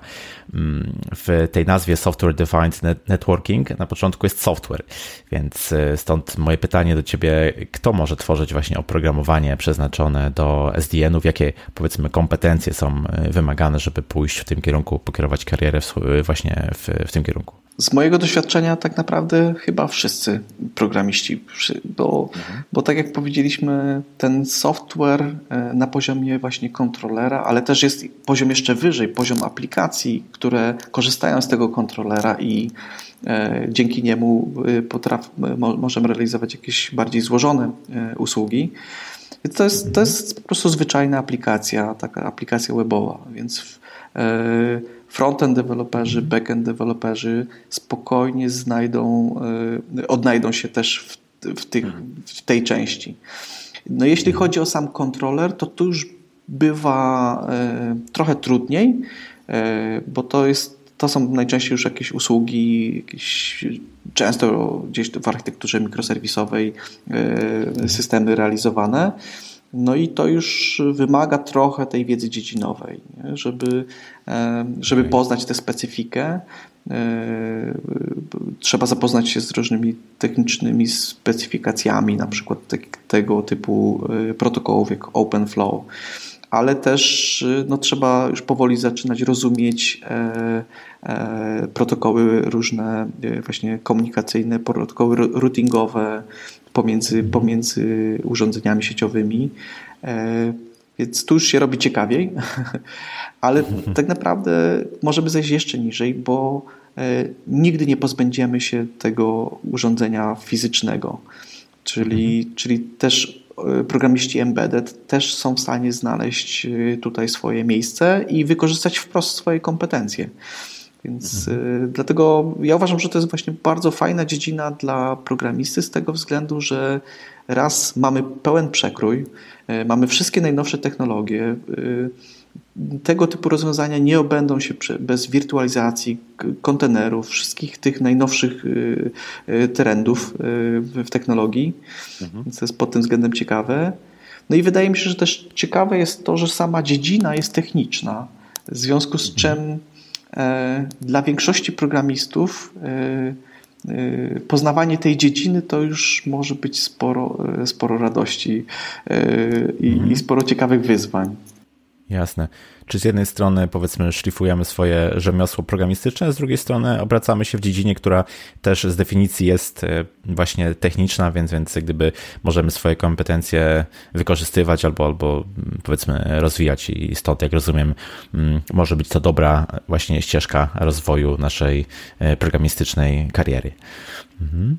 Mm, w tej nazwie Software Defined Networking na początku jest software, więc y, stąd moje pytanie do Ciebie, kto może tworzyć właśnie oprogramowanie przeznaczone do SDN-ów, jakie powiedzmy kompetencje są y, wymagane, żeby pójść w tym kierunku, pokierować karierę w, właśnie w, w tym kierunku? Z mojego doświadczenia tak naprawdę chyba wszyscy programiści, bo, mhm. bo tak jak powiedzieliśmy, ten software e, na poziomie właśnie kontrolera, ale też jest poziom jeszcze wyżej, poziom aplikacji, które korzystają z tego kontrolera i e, dzięki niemu e, potraf, możemy realizować jakieś bardziej złożone usługi. Więc to jest, to jest po prostu zwyczajna aplikacja, taka aplikacja webowa, więc frontend deweloperzy, backend deweloperzy spokojnie znajdą, e, odnajdą się też w, w, tych, w tej części. No jeśli chodzi o sam kontroler, to tu już bywa e, trochę trudniej, e, bo to jest to są najczęściej już jakieś usługi, jakieś, często gdzieś w architekturze mikroserwisowej systemy realizowane. No i to już wymaga trochę tej wiedzy dziedzinowej, nie? żeby, e, żeby poznać tę specyfikę. E, trzeba zapoznać się z różnymi technicznymi specyfikacjami, na przykład te, tego typu e, protokołów jak OpenFlow, ale też no, trzeba już powoli zaczynać rozumieć protokoły różne, właśnie komunikacyjne, protokoły routingowe, pomiędzy, pomiędzy urządzeniami sieciowymi. E, więc tu już się robi ciekawiej, *laughs* ale *laughs* tak naprawdę możemy zejść jeszcze niżej, bo e, nigdy nie pozbędziemy się tego urządzenia fizycznego. Czyli, mhm. czyli też e, programiści embedded też są w stanie znaleźć tutaj swoje miejsce i wykorzystać wprost swoje kompetencje. Więc mhm. Y, dlatego ja uważam, że to jest właśnie bardzo fajna dziedzina dla programisty z tego względu, że raz mamy pełen przekrój, y, mamy wszystkie najnowsze technologie. Y, tego typu rozwiązania nie obędą się bez wirtualizacji kontenerów, wszystkich tych najnowszych trendów w technologii. Mhm. Więc to jest pod tym względem ciekawe. No i wydaje mi się, że też ciekawe jest to, że sama dziedzina jest techniczna, w związku z mhm. czym dla większości programistów e, e, poznawanie tej dziedziny to już może być sporo, sporo radości i, mhm. i sporo ciekawych wyzwań. Jasne. Czy z jednej strony powiedzmy szlifujemy swoje rzemiosło programistyczne, z drugiej strony obracamy się w dziedzinie, która też z definicji jest e, właśnie techniczna, więc, więc gdyby możemy swoje kompetencje wykorzystywać albo, albo mm, powiedzmy rozwijać i stąd, jak rozumiem, mm, może być to dobra właśnie ścieżka rozwoju naszej e, programistycznej kariery. Mhm.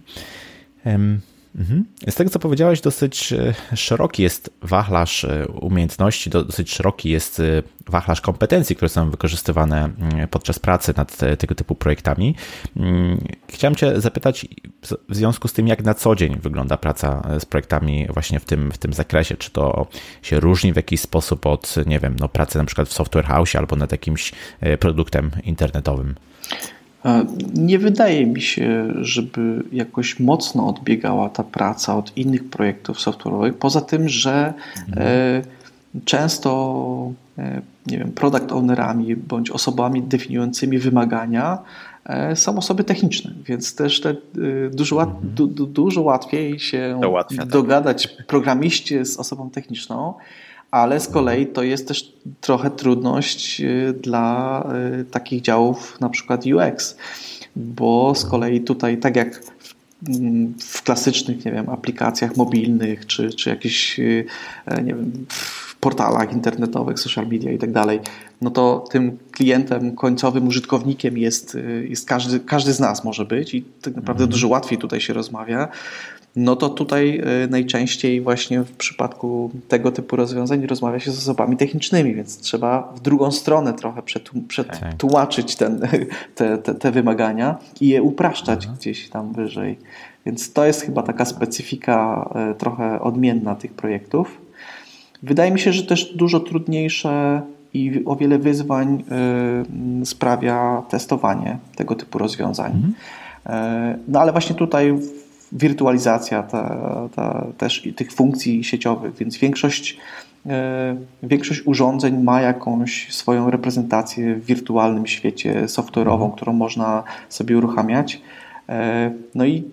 Mhm. Z tego, co powiedziałeś, dosyć e, szeroki jest wachlarz e, umiejętności, dosyć szeroki jest e, wachlarz kompetencji, które są wykorzystywane mm, podczas pracy nad tego typu projektami. Mm, chciałem Cię zapytać w związku z tym, jak na co dzień wygląda praca z projektami właśnie w tym, w tym zakresie. Czy to się różni w jakiś sposób od, nie wiem, no, pracy na przykład w software house albo nad jakimś produktem internetowym? Nie wydaje mi się, żeby jakoś mocno odbiegała ta praca od innych projektów software'owych, poza tym, że mhm. często e, nie wiem, product ownerami bądź osobami definiującymi wymagania e, są osoby techniczne, więc też te, dużo, mhm. du, du, dużo łatwiej się tak. dogadać programiście z osobą techniczną, ale z kolei to jest też trochę trudność y, dla y, takich działów na przykład UX, bo z kolei tutaj tak jak w, klasycznych, nie wiem, aplikacjach mobilnych, czy, czy jakichś, y, e, nie wiem, portalach internetowych, social media i tak dalej, no to tym klientem, końcowym użytkownikiem jest, jest każdy, każdy z nas może być i tak naprawdę mhm. dużo łatwiej tutaj się rozmawia no to tutaj e, najczęściej właśnie w przypadku tego typu rozwiązań rozmawia się z osobami technicznymi, więc trzeba w drugą stronę trochę przetłumaczyć ten, *laughs* te, te, te wymagania i je upraszczać mhm. gdzieś tam wyżej. Więc to jest chyba taka specyfika e, trochę odmienna tych projektów. Wydaje mi się, że też dużo trudniejsze i o wiele wyzwań e, sprawia testowanie tego typu rozwiązań. Mhm. No ale właśnie tutaj wirtualizacja ta, ta, też tych funkcji sieciowych, więc większość, e, większość urządzeń ma jakąś swoją reprezentację w wirtualnym świecie software'ową, mhm. którą można sobie uruchamiać. E, no i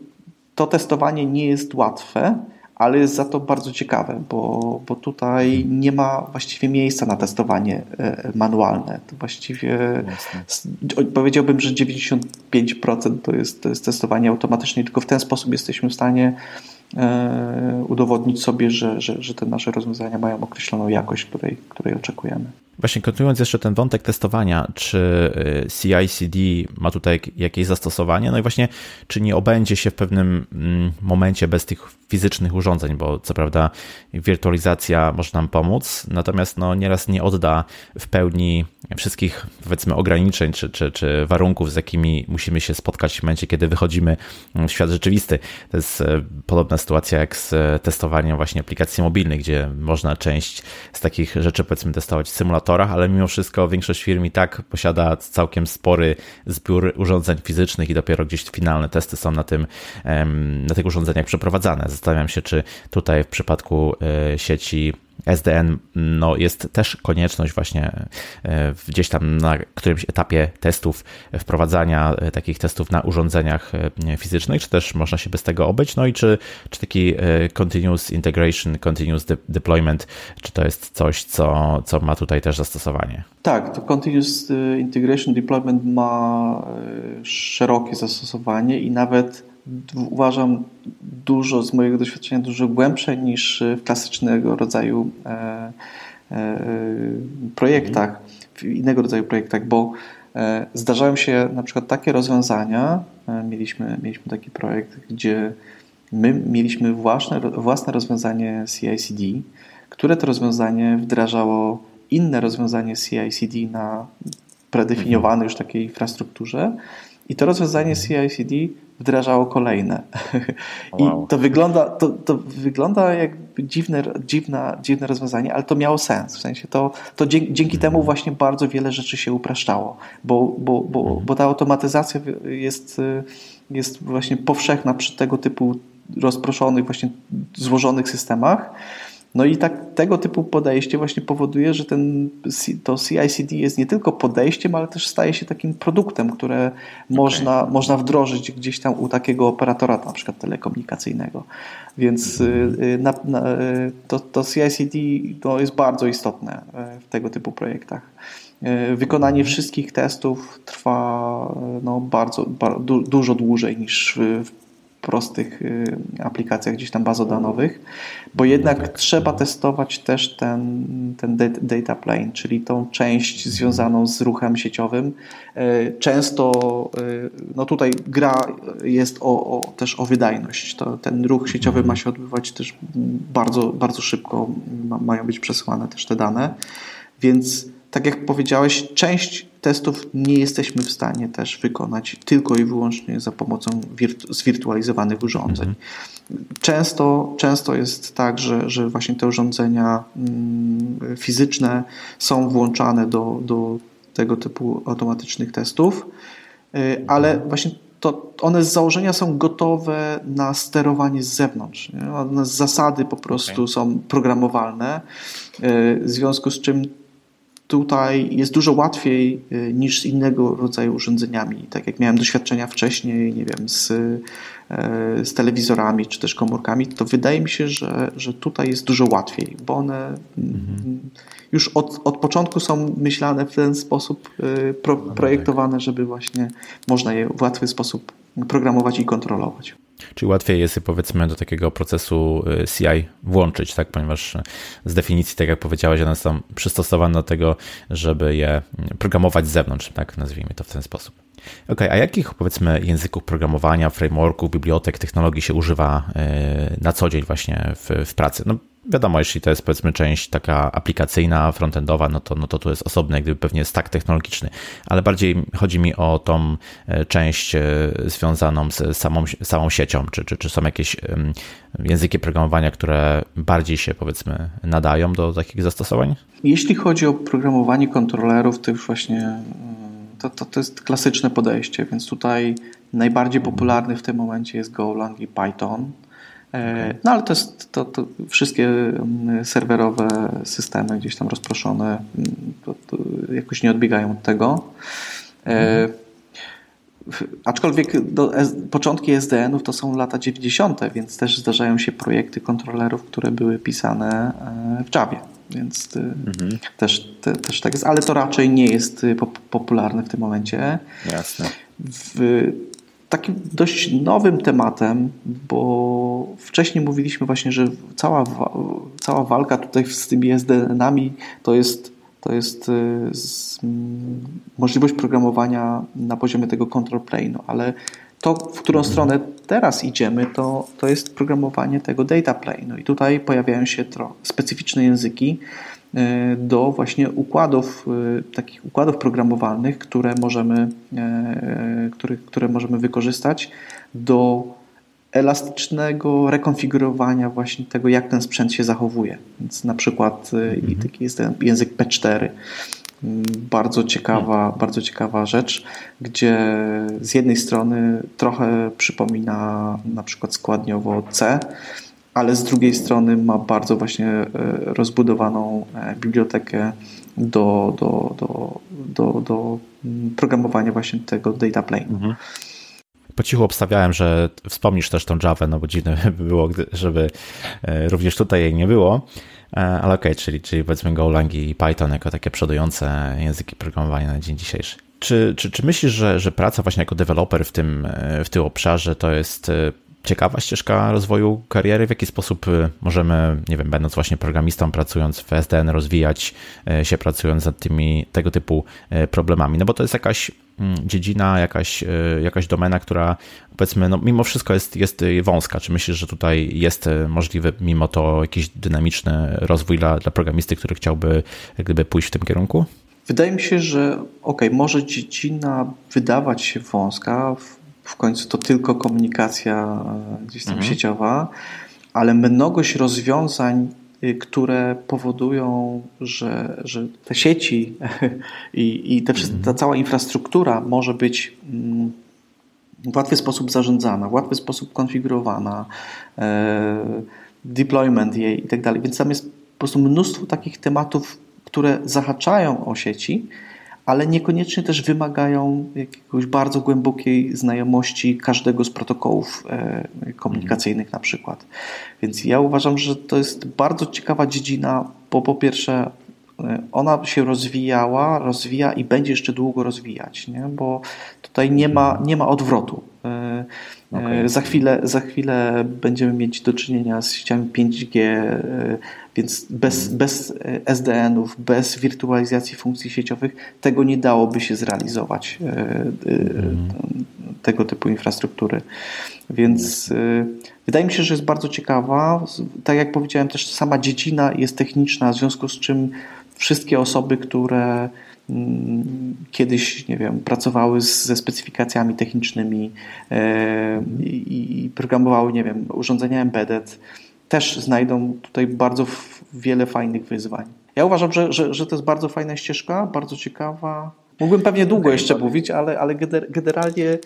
to testowanie nie jest łatwe, ale jest za to bardzo ciekawe, bo, bo tutaj nie ma właściwie miejsca na testowanie e, manualne. To właściwie Jasne. powiedziałbym, że 95% to jest, to jest testowanie automatyczne, tylko w ten sposób jesteśmy w stanie e, udowodnić sobie, że, że, że te nasze rozwiązania mają określoną jakość, której, której oczekujemy. Właśnie kontynuując jeszcze ten wątek testowania, czy y, CI/CD ma tutaj jakieś zastosowanie? No i właśnie, czy nie obędzie się w pewnym mm, momencie bez tych fizycznych urządzeń, bo co prawda wirtualizacja może nam pomóc, natomiast no nieraz nie odda w pełni wszystkich powiedzmy ograniczeń czy, czy, czy warunków, z jakimi musimy się spotkać w momencie, kiedy wychodzimy w świat rzeczywisty. To jest e, podobna sytuacja jak z testowaniem właśnie aplikacji mobilnych, gdzie można część z takich rzeczy powiedzmy testować w ale mimo wszystko większość firm i tak posiada całkiem spory zbiór urządzeń fizycznych i dopiero gdzieś finalne testy są na tym, na tych urządzeniach przeprowadzane. Zastanawiam się, czy tutaj w przypadku e, sieci SDN no, jest też konieczność właśnie e, gdzieś tam na którymś etapie testów, wprowadzania e, takich testów na urządzeniach fizycznych, czy też można się bez tego obyć, no i czy, czy taki continuous integration, continuous de deployment, czy to jest coś, co, co ma tutaj też zastosowanie? Tak, to continuous integration deployment ma szerokie zastosowanie i nawet uważam dużo z mojego doświadczenia dużo głębsze niż w klasycznego rodzaju e, e, projektach, w innego rodzaju projektach, bo e, zdarzają się na przykład takie rozwiązania, mieliśmy, mieliśmy taki projekt, gdzie my mieliśmy własne, własne rozwiązanie CI/CD, które to rozwiązanie wdrażało inne rozwiązanie CI/CD na predefiniowanej już takiej infrastrukturze i to rozwiązanie CI/CD wdrażało kolejne. *laughs* Wow. I to wygląda, to, to wygląda jak dziwne, dziwne, dziwne rozwiązanie, ale to miało sens. W sensie to, to dzięki, dzięki temu właśnie bardzo wiele rzeczy się upraszczało, bo, bo, bo, mhm. bo ta automatyzacja jest, jest właśnie powszechna przy tego typu rozproszonych, właśnie złożonych systemach. No i tak tego typu podejście właśnie powoduje, że ten, to CI/CD jest nie tylko podejściem, ale też staje się takim produktem, które okay. można, można wdrożyć gdzieś tam u takiego operatora, na przykład telekomunikacyjnego. Więc mm. na, na, y, to, to CI/CD to jest bardzo istotne y, w tego typu projektach. Wykonanie mhm. wszystkich testów trwa no, bardzo, bardzo dużo dłużej niż w prostych y, aplikacjach gdzieś tam bazodanowych, bo jednak trzeba testować też ten, ten data plane, czyli tą część związaną z ruchem sieciowym. Y, często y, no tutaj gra jest o, o, też o wydajność. To, ten ruch sieciowy ma się odbywać też bardzo, bardzo szybko, ma, mają być przesyłane też te dane, więc tak jak powiedziałeś, część testów nie jesteśmy w stanie też wykonać tylko i wyłącznie za pomocą wirtu zwirtualizowanych urządzeń. Mhm. Często, często jest tak, że, że właśnie te urządzenia mm, fizyczne są włączane do, do tego typu automatycznych testów, y, ale właśnie to one z założenia są gotowe na sterowanie z zewnątrz. Nie? One z zasady po prostu okay. są programowalne, y, w związku z czym tutaj jest dużo łatwiej y, niż z innego rodzaju urządzeniami. Tak jak miałem doświadczenia wcześniej, nie wiem, z, y, z telewizorami czy też komórkami, to wydaje mi się, że, że tutaj jest dużo łatwiej, bo one mhm. już od, od początku są myślane w ten sposób, y, pro, projektowane, żeby właśnie można je w łatwy sposób programować i kontrolować. Czyli łatwiej jest powiedzmy do takiego procesu y, CI włączyć, tak? Ponieważ z definicji, tak jak powiedziałeś, one są przystosowane do tego, żeby je programować z zewnątrz, tak? Nazwijmy to w ten sposób. Ok, a jakich powiedzmy języków programowania, frameworków, bibliotek, technologii się używa y, na co dzień właśnie w, w pracy? No wiadomo, jeśli to jest powiedzmy część taka aplikacyjna, frontendowa, no to, no to tu jest osobny, gdyby pewnie stack technologiczny, ale bardziej chodzi mi o tą e, część e, związaną z samą, samą siecią, czy, czy, czy są jakieś języki programowania, które bardziej się powiedzmy nadają do takich zastosowań? Jeśli chodzi o programowanie kontrolerów, to już właśnie to, to, to jest klasyczne podejście, więc tutaj najbardziej popularny w tym momencie jest Golang i Python. E, no ale to jest to, to wszystkie mm, serwerowe systemy gdzieś tam rozproszone mm, to, to jakoś nie odbiegają od tego. E, mhm. Aczkolwiek do, początki SDN-ów to są lata 90., więc też zdarzają się projekty kontrolerów, które były pisane e, w Javie. Więc mhm. też, te, też tak jest, ale to raczej nie jest popularne w tym momencie. Jasne. W, takim dość nowym tematem, bo wcześniej mówiliśmy właśnie, że cała, cała walka tutaj z tymi SDN-ami to jest, to jest y, z, możliwość programowania na poziomie tego control plane'u, ale to, w którą mhm. stronę teraz idziemy, to, to jest programowanie tego data plane'u i tutaj pojawiają się tro, specyficzne języki, E, do właśnie układów, e, takich układów programowalnych, które możemy, e, które, które możemy wykorzystać do elastycznego rekonfigurowania właśnie tego, jak ten sprzęt się zachowuje. Więc na przykład mhm. taki jest język P4, mm, bardzo ciekawa, mhm. bardzo ciekawa rzecz, gdzie z jednej strony trochę przypomina na przykład składniowo C, ale z drugiej strony ma bardzo właśnie e, rozbudowaną e, bibliotekę do, do, do, do, do mm, programowania właśnie tego data plane. Mhm. Po cichu obstawiałem, że wspomnisz też tą Java, no bo dziwne by było, żeby e, również tutaj jej nie było. Ale okej, okay, czyli, czyli powiedzmy Golang i Python jako takie przodujące języki programowania na dzień dzisiejszy. Czy, czy, czy myślisz, że, że praca właśnie jako deweloper w tym, w tym obszarze to jest ciekawa ścieżka rozwoju kariery, w jaki sposób y, możemy, nie wiem, będąc właśnie programistą, pracując w SDN, rozwijać y, się, pracując nad tymi tego typu y, problemami. No bo to jest jakaś mm, dziedzina, jakaś, jakaś domena, która powiedzmy, no mimo wszystko jest, jest wąska. Czy myślisz, że tutaj jest możliwy mimo to jakiś dynamiczny rozwój dla, dla programisty, który chciałby gdyby pójść w tym kierunku? Wydaje mi się, że ok, może dziedzina wydawać się wąska, w końcu to tylko komunikacja e, gdzieś tam mhm. sieciowa, ale mnogość rozwiązań, y, które powodują, że, że te sieci *laughs* i, i te, mhm. ta cała infrastruktura może być mm, w łatwy sposób zarządzana, w łatwy sposób konfigurowana, e, deployment jej i tak dalej. Więc tam jest po prostu mnóstwo takich tematów, które zahaczają o sieci, ale niekoniecznie też wymagają jakiegoś bardzo głębokiej znajomości każdego z protokołów e, komunikacyjnych na przykład. Więc ja uważam, że to jest bardzo ciekawa dziedzina, bo po pierwsze e, ona się rozwijała, rozwija i będzie jeszcze długo rozwijać, nie? bo tutaj nie ma, nie ma odwrotu. E, Okay. Za, chwilę, za chwilę będziemy mieć do czynienia z sieciami 5G, więc bez, mhm. bez SDN-ów, bez wirtualizacji funkcji sieciowych tego nie dałoby się zrealizować, mhm. tego typu infrastruktury. Więc wydaje mi się, że jest bardzo ciekawa. Tak jak powiedziałem, też sama dziedzina jest techniczna, w związku z czym wszystkie osoby, które kiedyś, nie wiem, pracowały ze specyfikacjami technicznymi e, i programowały, nie wiem, urządzenia embedded, też znajdą tutaj bardzo wiele fajnych wyzwań. Ja uważam, że, że, że to jest bardzo fajna ścieżka, bardzo ciekawa. Mógłbym pewnie długo jeszcze mówić, ale, ale generalnie e,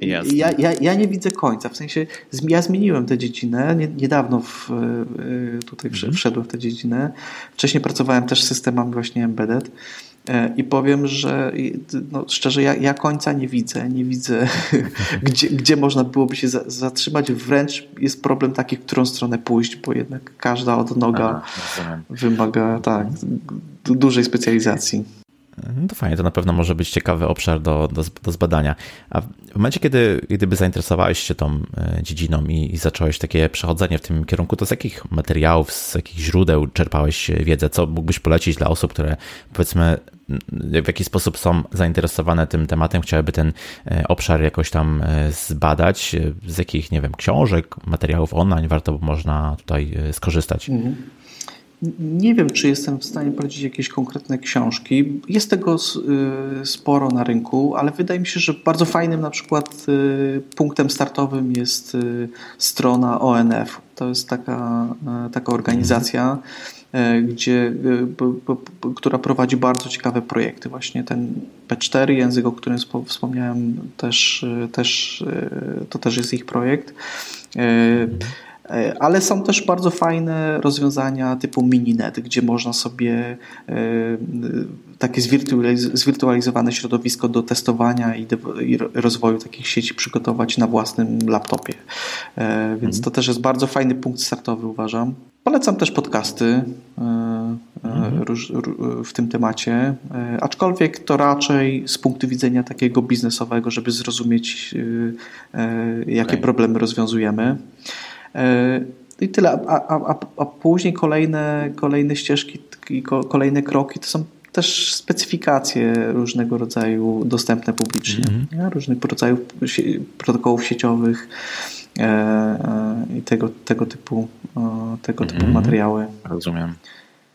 ja, ja, ja nie widzę końca. W sensie ja zmieniłem tę dziedzinę. Niedawno w, e, tutaj mm -hmm. wszedłem w tę dziedzinę. Wcześniej pracowałem też z systemami właśnie embedded. E, I powiem, że no, szczerze, ja, ja, końca nie widzę. Nie widzę, *laughs* gdzie, gdzie można byłoby się zatrzymać. Wręcz jest problem taki, w którą stronę pójść, bo jednak każda odnoga Aha, wymaga tak, dużej specjalizacji. No to fajnie, to na pewno może być ciekawy obszar do, do, do zbadania. A w momencie, kiedy gdyby zainteresowałeś się tą e, dziedziną i, i, zacząłeś takie przechodzenie w tym kierunku, to z jakich materiałów, z jakich źródeł czerpałeś wiedzę? Co mógłbyś polecić dla osób, które powiedzmy w jakiś sposób są zainteresowane tym tematem, chciałyby ten e, obszar jakoś tam e, zbadać? Z jakich, nie wiem, książek, materiałów online warto można tutaj skorzystać? Mhm. Nie wiem, czy jestem w stanie polecić jakieś konkretne książki. Jest tego y, sporo na rynku, ale wydaje mi się, że bardzo fajnym na przykład y, punktem startowym jest y, strona ONF. To jest taka, taka organizacja, gdzie, która prowadzi bardzo ciekawe projekty. Właśnie ten P4, język, o którym wspomniałem, też, też, to też jest ich projekt. E, ale są też bardzo fajne rozwiązania typu Mininet, gdzie można sobie e, takie zwirtualizowane środowisko do testowania i, rozwoju takich sieci przygotować na własnym laptopie. E, więc mhm. to też jest bardzo fajny punkt startowy, uważam. Polecam też podcasty mhm. w tym temacie, aczkolwiek to raczej z punktu widzenia takiego biznesowego, żeby zrozumieć, jakie okay. problemy rozwiązujemy. E, I tyle. A, a, a później kolejne, kolejne ścieżki i kolejne kroki to są też specyfikacje różnego rodzaju dostępne publicznie, mm -hmm. różnych rodzajów protokołów sieciowych e, e, i tego, tego typu, tego typu mm -hmm. materiały. Rozumiem,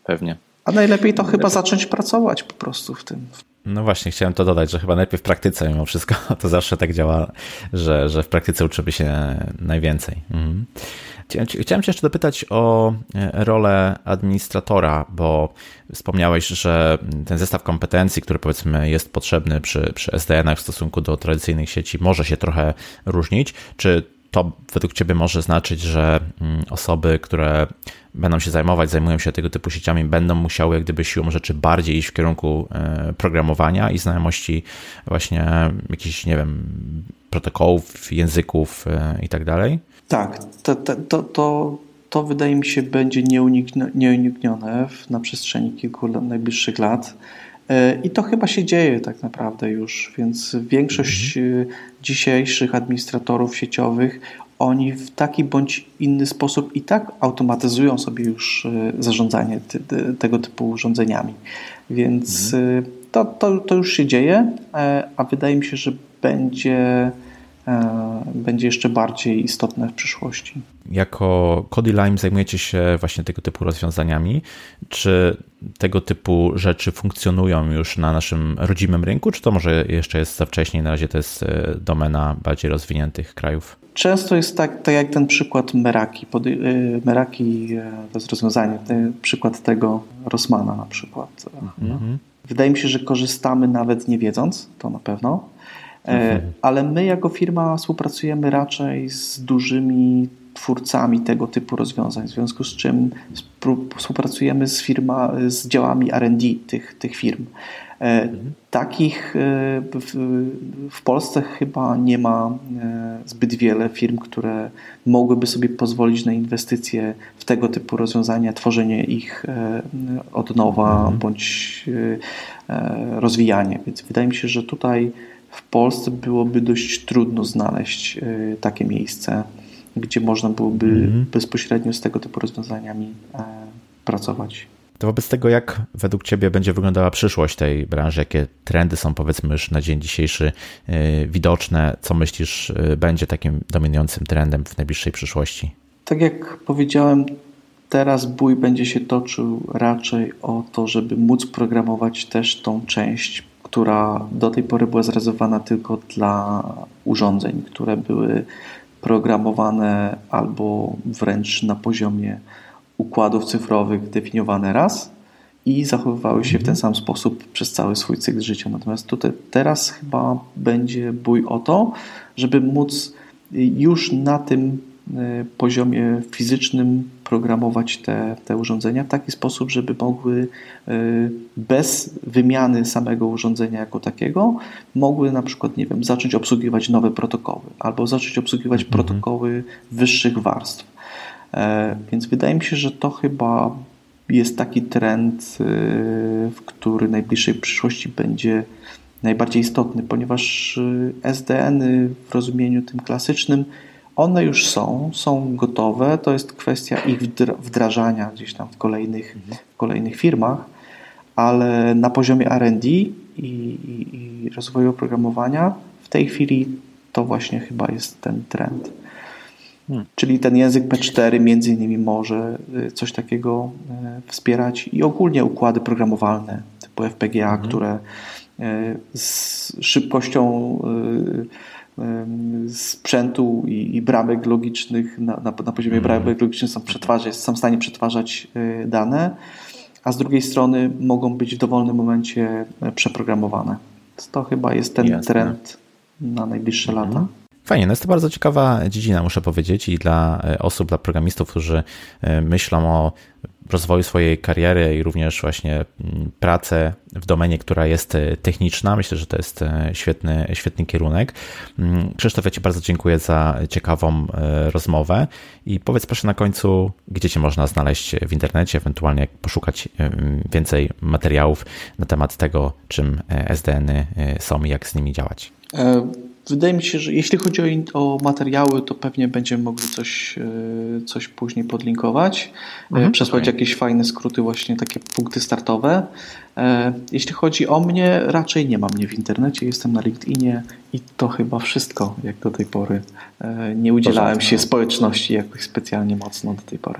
pewnie. A najlepiej to chyba zacząć pracować po prostu w tym. No właśnie, chciałem to dodać, że chyba najpierw w praktyce mimo wszystko *laughs* to zawsze tak działa, że, że w praktyce uczymy się najwięcej. Mhm. Chciałem Cię jeszcze dopytać o e, rolę administratora, bo wspomniałeś, że ten zestaw kompetencji, który powiedzmy jest potrzebny przy, przy SDN-ach w stosunku do tradycyjnych sieci, może się trochę różnić. Czy to według Ciebie może znaczyć, że mm, osoby, które będą się zajmować, zajmują się tego typu sieciami, będą musiały jak gdyby siłą rzeczy bardziej iść w kierunku e, programowania i znajomości właśnie jakichś, nie wiem, protokołów, języków e, i tak dalej? Tak, to, to, to, to wydaje mi się będzie nieuniknione na przestrzeni kilku najbliższych lat. E, I to chyba się dzieje tak naprawdę już, więc większość mhm. dzisiejszych administratorów sieciowych oni w taki bądź inny sposób i tak automatyzują sobie już e, zarządzanie ty, tego typu urządzeniami. Więc mhm. E, to, to, to już się dzieje, e, a wydaje mi się, że będzie, będzie jeszcze bardziej istotne w przyszłości. Jako Cody Lime zajmujecie się właśnie tego typu rozwiązaniami. Czy tego typu rzeczy funkcjonują już na naszym rodzimym rynku, czy to może jeszcze jest za wcześnie, na razie to jest domena bardziej rozwiniętych krajów? Często jest tak, tak jak ten przykład Meraki. Y, Meraki e, to jest rozwiązanie, przykład tego Rosmana na przykład. Mhm. Wydaje mi się, że korzystamy nawet nie wiedząc, to na pewno, e, mhm. ale my jako firma współpracujemy raczej z dużymi twórcami tego typu rozwiązań, w związku z czym współpracujemy z, firma, z działami R&D tych, tych firm. E, takich e, w, w, Polsce chyba nie ma e, zbyt wiele firm, które mogłyby sobie pozwolić na inwestycje w tego typu rozwiązania, tworzenie ich od nowa mhm. bądź rozwijanie. Więc wydaje mi się, że tutaj w Polsce byłoby dość trudno znaleźć e, takie miejsce, gdzie można byłoby mm. bezpośrednio z tego typu rozwiązaniami e, pracować. To wobec tego, jak według Ciebie będzie wyglądała przyszłość tej branży? Jakie trendy są, powiedzmy, już na dzień dzisiejszy widoczne? Co myślisz, będzie takim dominującym trendem w najbliższej przyszłości? Tak jak powiedziałem, teraz bój będzie się toczył raczej o to, żeby móc programować też tą część, która do tej pory była zrealizowana tylko dla urządzeń, które były programowane albo wręcz na poziomie układów cyfrowych definiowane raz i zachowywały się w ten sam sposób przez cały swój cykl życia. Natomiast tutaj teraz chyba będzie bój o to, żeby móc już na tym E, poziomie fizycznym programować te, te urządzenia w taki sposób, żeby mogły e, bez wymiany samego urządzenia jako takiego, mogły na przykład, nie wiem, zacząć obsługiwać nowe protokoły albo zacząć obsługiwać mhm. protokoły wyższych warstw. E, więc wydaje mi się, że to chyba jest taki trend, w który w najbliższej przyszłości będzie najbardziej istotny, ponieważ SDN-y w rozumieniu tym klasycznym one już są, są gotowe, to jest kwestia ich wdrażania gdzieś tam w kolejnych, w kolejnych firmach, ale na poziomie RD i, i, i rozwoju oprogramowania w tej chwili to właśnie chyba jest ten trend. Hmm. Czyli ten język P4 między innymi może y, coś takiego y, wspierać i ogólnie układy programowalne typu FPGA, hmm. które y, z szybkością sprzętu i, i bramek logicznych na, na, na poziomie mm. bramek logicznych są, przetwarzać, są w stanie przetwarzać e, dane, a z drugiej strony mogą być w dowolnym momencie e, przeprogramowane. To chyba jest ten Jasne. trend na najbliższe mm. lata. Fajnie, no jest to bardzo ciekawa dziedzina, muszę powiedzieć, i dla e, osób, dla programistów, którzy myślą o rozwoju swojej kariery i również właśnie mm, pracę w domenie, która jest e, techniczna. Myślę, że to jest e, świetny, świetny kierunek. Mm, Krzysztof, ja Ci bardzo dziękuję za ciekawą e, rozmowę i powiedz proszę na końcu, gdzie Cię można znaleźć w internecie, ewentualnie poszukać więcej materiałów na temat tego, czym SDN-y są i jak z nimi działać. Wydaje mi się, że jeśli chodzi o, o materiały, to pewnie będziemy mogli coś, e, coś później podlinkować, e, mhm, przesłać okay. jakieś fajne skróty, właśnie takie punkty startowe. E, jeśli chodzi o mnie, raczej nie ma mnie w internecie, jestem na LinkedInie i to chyba wszystko, jak do tej pory. Nie udzielałem się społeczności jakoś specjalnie mocno do tej pory.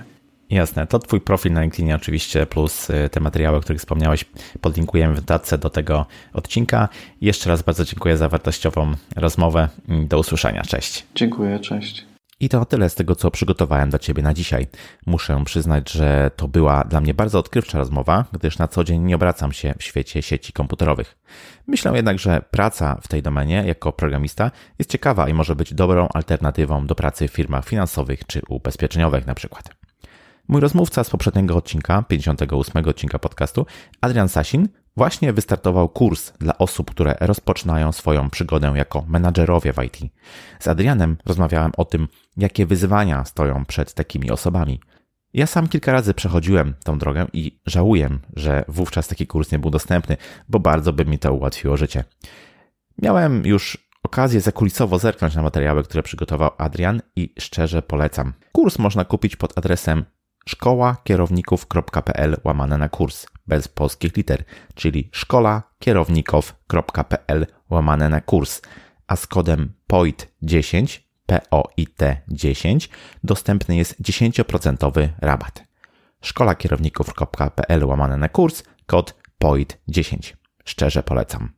Jasne, to Twój profil na LinkedInie oczywiście, plus y, te materiały, o których wspomniałeś, podlinkujemy w datce do tego odcinka. Jeszcze raz bardzo dziękuję za wartościową rozmowę. Do usłyszenia. Cześć. Dziękuję, cześć. I to tyle z tego, co przygotowałem dla Ciebie na dzisiaj. Muszę przyznać, że to była dla mnie bardzo odkrywcza rozmowa, gdyż na co dzień nie obracam się w świecie sieci komputerowych. Myślę jednak, że praca w tej domenie jako programista jest ciekawa i może być dobrą alternatywą do pracy w firmach finansowych czy ubezpieczeniowych na przykład. Mój rozmówca z poprzedniego odcinka, 58 odcinka podcastu, Adrian Sasin, właśnie wystartował kurs dla osób, które rozpoczynają swoją przygodę jako menadżerowie w IT. Z Adrianem rozmawiałem o tym, jakie wyzwania stoją przed takimi osobami. Ja sam kilka razy przechodziłem tą drogę i żałuję, że wówczas taki kurs nie był dostępny, bo bardzo by mi to ułatwiło życie. Miałem już okazję zakulisowo zerknąć na materiały, które przygotował Adrian i szczerze polecam. Kurs można kupić pod adresem szkołakierowników.pl łamane na kurs bez polskich liter, czyli szkołakierowników.pl łamane na kurs, a z kodem POIT10 POIT10 dostępny jest 10% rabat. szkołakierowników.pl łamane na kurs, kod POIT10. Szczerze polecam.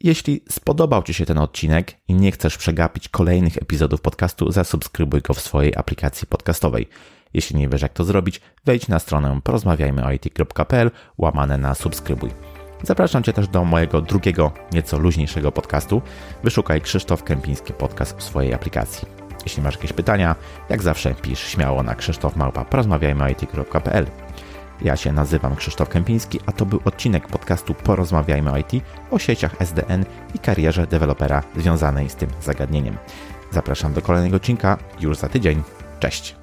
Jeśli spodobał Ci się ten odcinek i nie chcesz przegapić kolejnych epizodów podcastu, zasubskrybuj go w swojej aplikacji podcastowej. Jeśli nie wiesz jak to zrobić, wejdź na stronę porozmawiajmyoit.pl łamane na subskrybuj. Zapraszam Cię też do mojego drugiego, nieco luźniejszego podcastu. Wyszukaj Krzysztof Kępiński podcast w swojej aplikacji. Jeśli masz jakieś pytania, jak zawsze pisz śmiało na krzysztofmałpa porozmawiajmyoit.pl Ja się nazywam Krzysztof Kępiński, a to był odcinek podcastu Porozmawiajmy o IT o sieciach SDN i karierze dewelopera związanej z tym zagadnieniem. Zapraszam do kolejnego odcinka już za tydzień. Cześć!